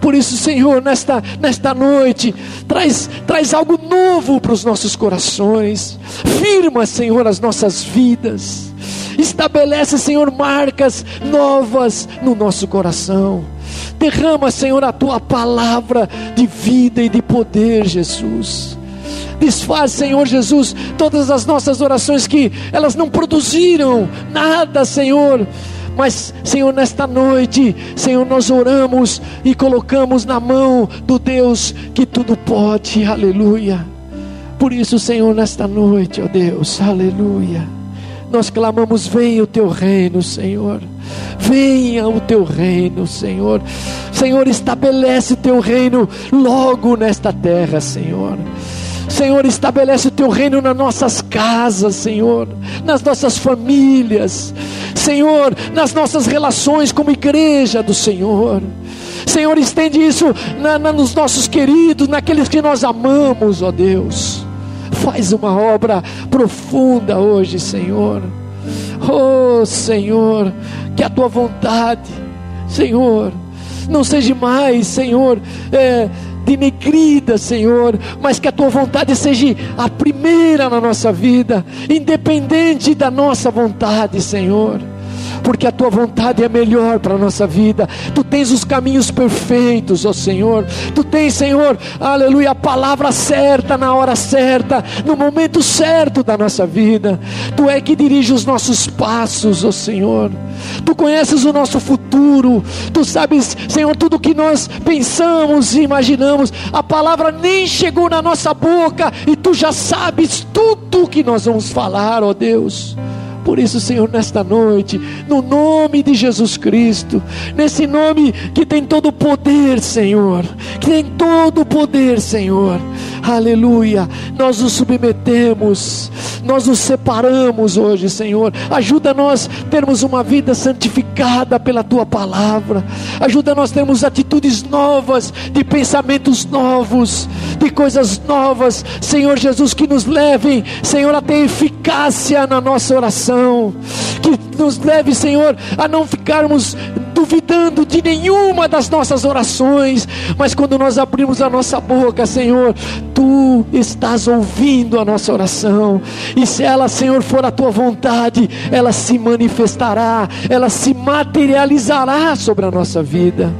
Por isso, Senhor, nesta, nesta noite, traz, traz algo novo para os nossos corações. Firma, Senhor, as nossas vidas. Estabelece, Senhor, marcas novas no nosso coração. Derrama, Senhor, a tua palavra de vida e de poder, Jesus. Desfaz, Senhor Jesus, todas as nossas orações que elas não produziram nada, Senhor. Mas, Senhor, nesta noite, Senhor, nós oramos e colocamos na mão do Deus que tudo pode, aleluia. Por isso, Senhor, nesta noite, ó Deus, aleluia, nós clamamos: venha o teu reino, Senhor. Venha o teu reino, Senhor. Senhor, estabelece o teu reino logo nesta terra, Senhor. Senhor, estabelece o teu reino nas nossas casas, Senhor, nas nossas famílias, Senhor, nas nossas relações como igreja do Senhor. Senhor, estende isso na, na, nos nossos queridos, naqueles que nós amamos, ó Deus. Faz uma obra profunda hoje, Senhor. Oh, Senhor, que a tua vontade, Senhor, não seja mais, Senhor, é, denegrida, Senhor, mas que a tua vontade seja a primeira na nossa vida, independente da nossa vontade, Senhor porque a tua vontade é melhor para a nossa vida. Tu tens os caminhos perfeitos, ó Senhor. Tu tens, Senhor, aleluia, a palavra certa na hora certa, no momento certo da nossa vida. Tu é que dirige os nossos passos, ó Senhor. Tu conheces o nosso futuro. Tu sabes, Senhor, tudo que nós pensamos e imaginamos. A palavra nem chegou na nossa boca e tu já sabes tudo que nós vamos falar, ó Deus. Por isso, Senhor, nesta noite, no nome de Jesus Cristo, nesse nome que tem todo o poder, Senhor, que tem todo o poder, Senhor, aleluia, nós nos submetemos, nós nos separamos hoje, Senhor, ajuda nós termos uma vida santificada pela Tua palavra, ajuda nós termos atitudes novas, de pensamentos novos, de coisas novas, Senhor Jesus, que nos levem, Senhor, a ter eficácia na nossa oração. Que nos leve, Senhor, a não ficarmos duvidando de nenhuma das nossas orações, mas quando nós abrimos a nossa boca, Senhor, tu estás ouvindo a nossa oração, e se ela, Senhor, for a tua vontade, ela se manifestará, ela se materializará sobre a nossa vida.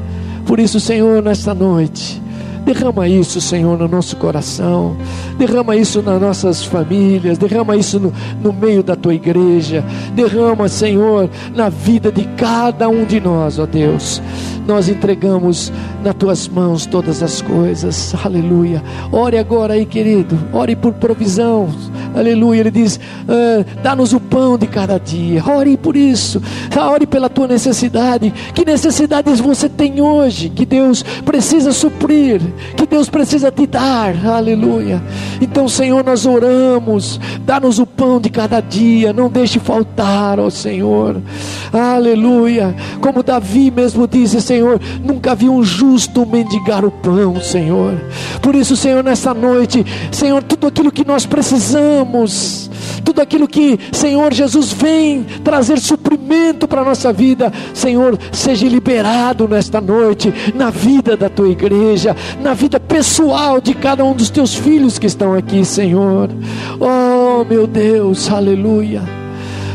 Por isso, Senhor, nesta noite, Derrama isso, Senhor, no nosso coração. Derrama isso nas nossas famílias. Derrama isso no, no meio da tua igreja. Derrama, Senhor, na vida de cada um de nós, ó Deus. Nós entregamos nas tuas mãos todas as coisas. Aleluia. Ore agora aí, querido. Ore por provisão. Aleluia. Ele diz: ah, dá-nos o pão de cada dia. Ore por isso. Ore pela tua necessidade. Que necessidades você tem hoje? Que Deus precisa suprir que Deus precisa te dar, aleluia. Então, Senhor, nós oramos, dá-nos o pão de cada dia, não deixe faltar, ó Senhor, aleluia. Como Davi mesmo disse, Senhor, nunca vi um justo mendigar o pão, Senhor. Por isso, Senhor, nessa noite, Senhor, tudo aquilo que nós precisamos, tudo aquilo que, Senhor Jesus, vem trazer suprimento para a nossa vida, Senhor, seja liberado nesta noite, na vida da tua igreja, na vida pessoal de cada um dos teus filhos que estão aqui, Senhor. Oh, meu Deus, aleluia.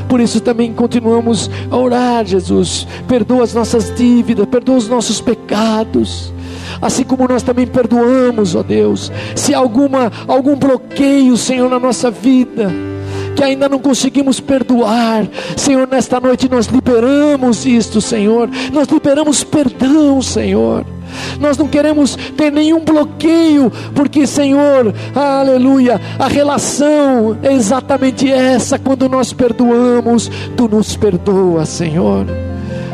Por isso também continuamos a orar, Jesus. Perdoa as nossas dívidas, perdoa os nossos pecados. Assim como nós também perdoamos, ó Deus. Se há alguma algum bloqueio, Senhor, na nossa vida, que ainda não conseguimos perdoar. Senhor, nesta noite nós liberamos isto, Senhor. Nós liberamos perdão, Senhor. Nós não queremos ter nenhum bloqueio, porque, Senhor, aleluia, a relação é exatamente essa. Quando nós perdoamos, tu nos perdoa, Senhor.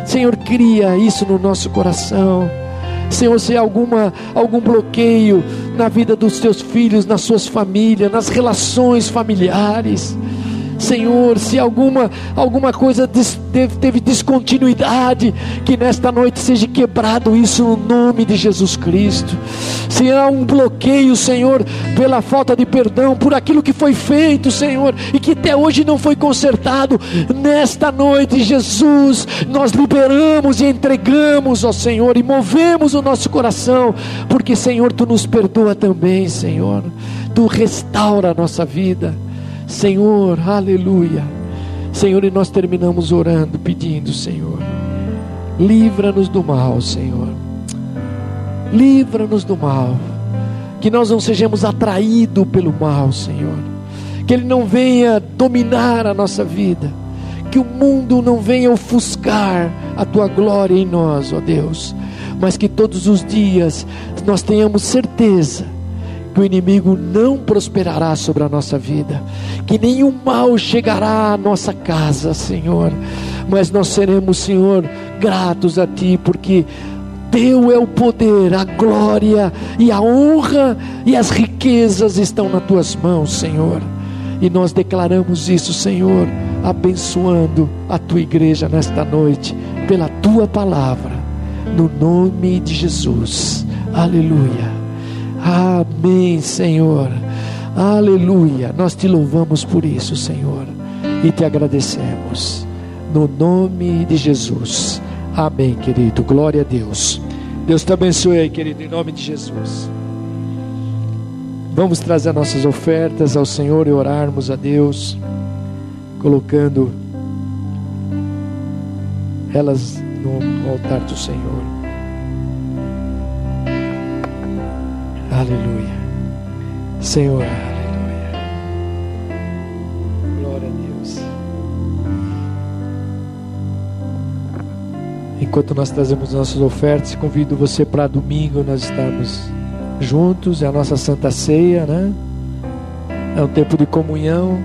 Senhor, cria isso no nosso coração. Senhor, se há alguma, algum bloqueio na vida dos teus filhos, nas suas famílias, nas relações familiares, Senhor, se alguma, alguma coisa teve, teve descontinuidade, que nesta noite seja quebrado isso no nome de Jesus Cristo. Se há um bloqueio, Senhor, pela falta de perdão, por aquilo que foi feito, Senhor, e que até hoje não foi consertado, nesta noite, Jesus, nós liberamos e entregamos, ó Senhor, e movemos o nosso coração, porque, Senhor, tu nos perdoa também, Senhor, tu restaura a nossa vida. Senhor, aleluia. Senhor, e nós terminamos orando, pedindo, Senhor, livra-nos do mal, Senhor. Livra-nos do mal. Que nós não sejamos atraídos pelo mal, Senhor. Que ele não venha dominar a nossa vida. Que o mundo não venha ofuscar a tua glória em nós, ó Deus. Mas que todos os dias nós tenhamos certeza que o inimigo não prosperará sobre a nossa vida, que nenhum mal chegará à nossa casa, Senhor, mas nós seremos, Senhor, gratos a Ti, porque Teu é o poder, a glória e a honra e as riquezas estão nas Tuas mãos, Senhor, e nós declaramos isso, Senhor, abençoando a Tua igreja nesta noite, pela Tua palavra, no nome de Jesus, aleluia. Amém, Senhor. Aleluia. Nós te louvamos por isso, Senhor, e te agradecemos. No nome de Jesus. Amém, querido. Glória a Deus. Deus te abençoe aí, querido, em nome de Jesus. Vamos trazer nossas ofertas ao Senhor e orarmos a Deus, colocando elas no altar do Senhor. Aleluia. Senhor, aleluia. Glória a Deus. Enquanto nós trazemos nossas ofertas, convido você para domingo nós estarmos juntos, é a nossa Santa Ceia, né? É um tempo de comunhão.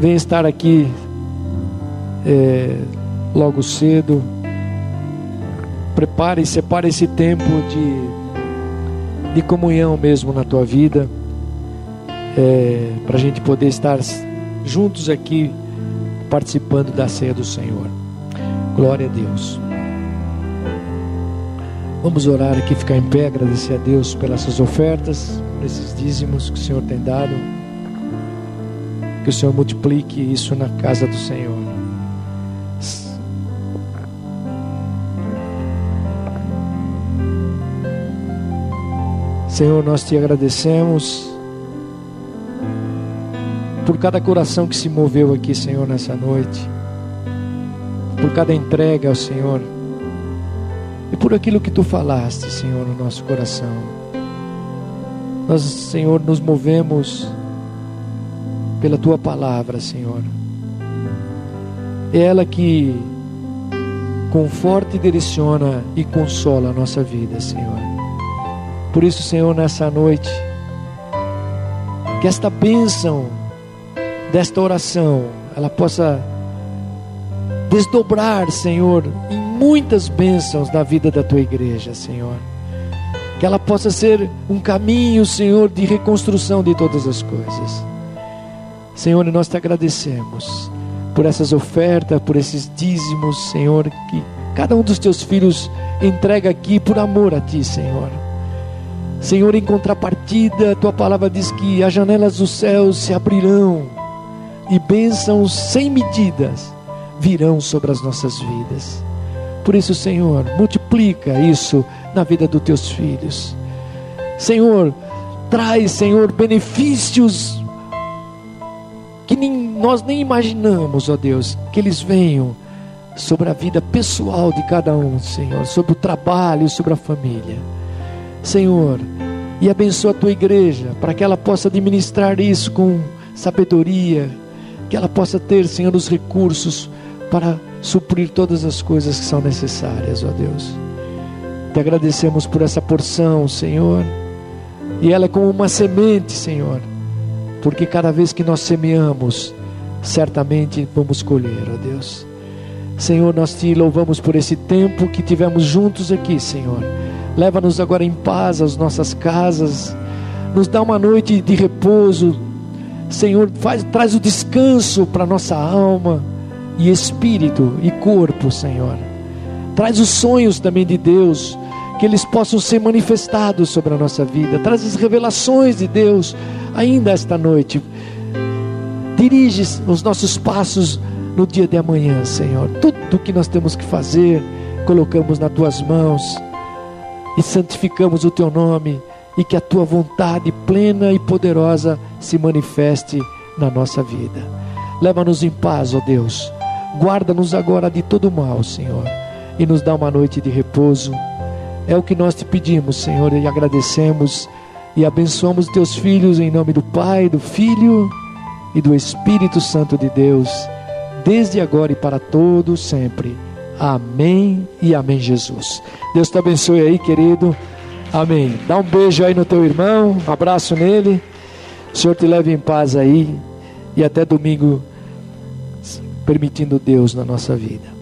Venha estar aqui é, logo cedo. Prepare separe esse tempo de de comunhão mesmo na tua vida, é, para a gente poder estar juntos aqui participando da ceia do Senhor. Glória a Deus. Vamos orar aqui, ficar em pé, agradecer a Deus pelas suas ofertas, por esses dízimos que o Senhor tem dado. Que o Senhor multiplique isso na casa do Senhor. Senhor, nós te agradecemos por cada coração que se moveu aqui, Senhor, nessa noite, por cada entrega ao Senhor e por aquilo que tu falaste, Senhor, no nosso coração. Nós, Senhor, nos movemos pela tua palavra, Senhor. É ela que conforta e direciona e consola a nossa vida, Senhor. Por isso, Senhor, nessa noite, que esta bênção desta oração, ela possa desdobrar, Senhor, em muitas bênçãos na vida da tua igreja, Senhor. Que ela possa ser um caminho, Senhor, de reconstrução de todas as coisas. Senhor, nós te agradecemos por essas ofertas, por esses dízimos, Senhor, que cada um dos teus filhos entrega aqui por amor a ti, Senhor. Senhor, em contrapartida, tua palavra diz que as janelas dos céus se abrirão e bênçãos sem medidas virão sobre as nossas vidas. Por isso, Senhor, multiplica isso na vida dos teus filhos. Senhor, traz, Senhor, benefícios que nem, nós nem imaginamos, ó Deus, que eles venham sobre a vida pessoal de cada um, Senhor, sobre o trabalho, sobre a família. Senhor, e abençoa a tua igreja, para que ela possa administrar isso com sabedoria, que ela possa ter, Senhor, os recursos para suprir todas as coisas que são necessárias, ó Deus. Te agradecemos por essa porção, Senhor, e ela é como uma semente, Senhor, porque cada vez que nós semeamos, certamente vamos colher, ó Deus. Senhor, nós te louvamos por esse tempo que tivemos juntos aqui, Senhor Leva-nos agora em paz às nossas casas. Nos dá uma noite de repouso. Senhor, faz, traz o descanso para nossa alma e espírito e corpo, Senhor. Traz os sonhos também de Deus, que eles possam ser manifestados sobre a nossa vida. Traz as revelações de Deus ainda esta noite. Dirige os nossos passos no dia de amanhã, Senhor. Tudo o que nós temos que fazer, colocamos nas tuas mãos e santificamos o teu nome e que a tua vontade plena e poderosa se manifeste na nossa vida. Leva-nos em paz, ó Deus. Guarda-nos agora de todo mal, Senhor, e nos dá uma noite de repouso. É o que nós te pedimos, Senhor, e agradecemos e abençoamos teus filhos em nome do Pai, do Filho e do Espírito Santo de Deus, desde agora e para todos sempre. Amém e amém, Jesus. Deus te abençoe aí, querido. Amém. Dá um beijo aí no teu irmão, um abraço nele. O Senhor te leve em paz aí e até domingo, permitindo Deus na nossa vida.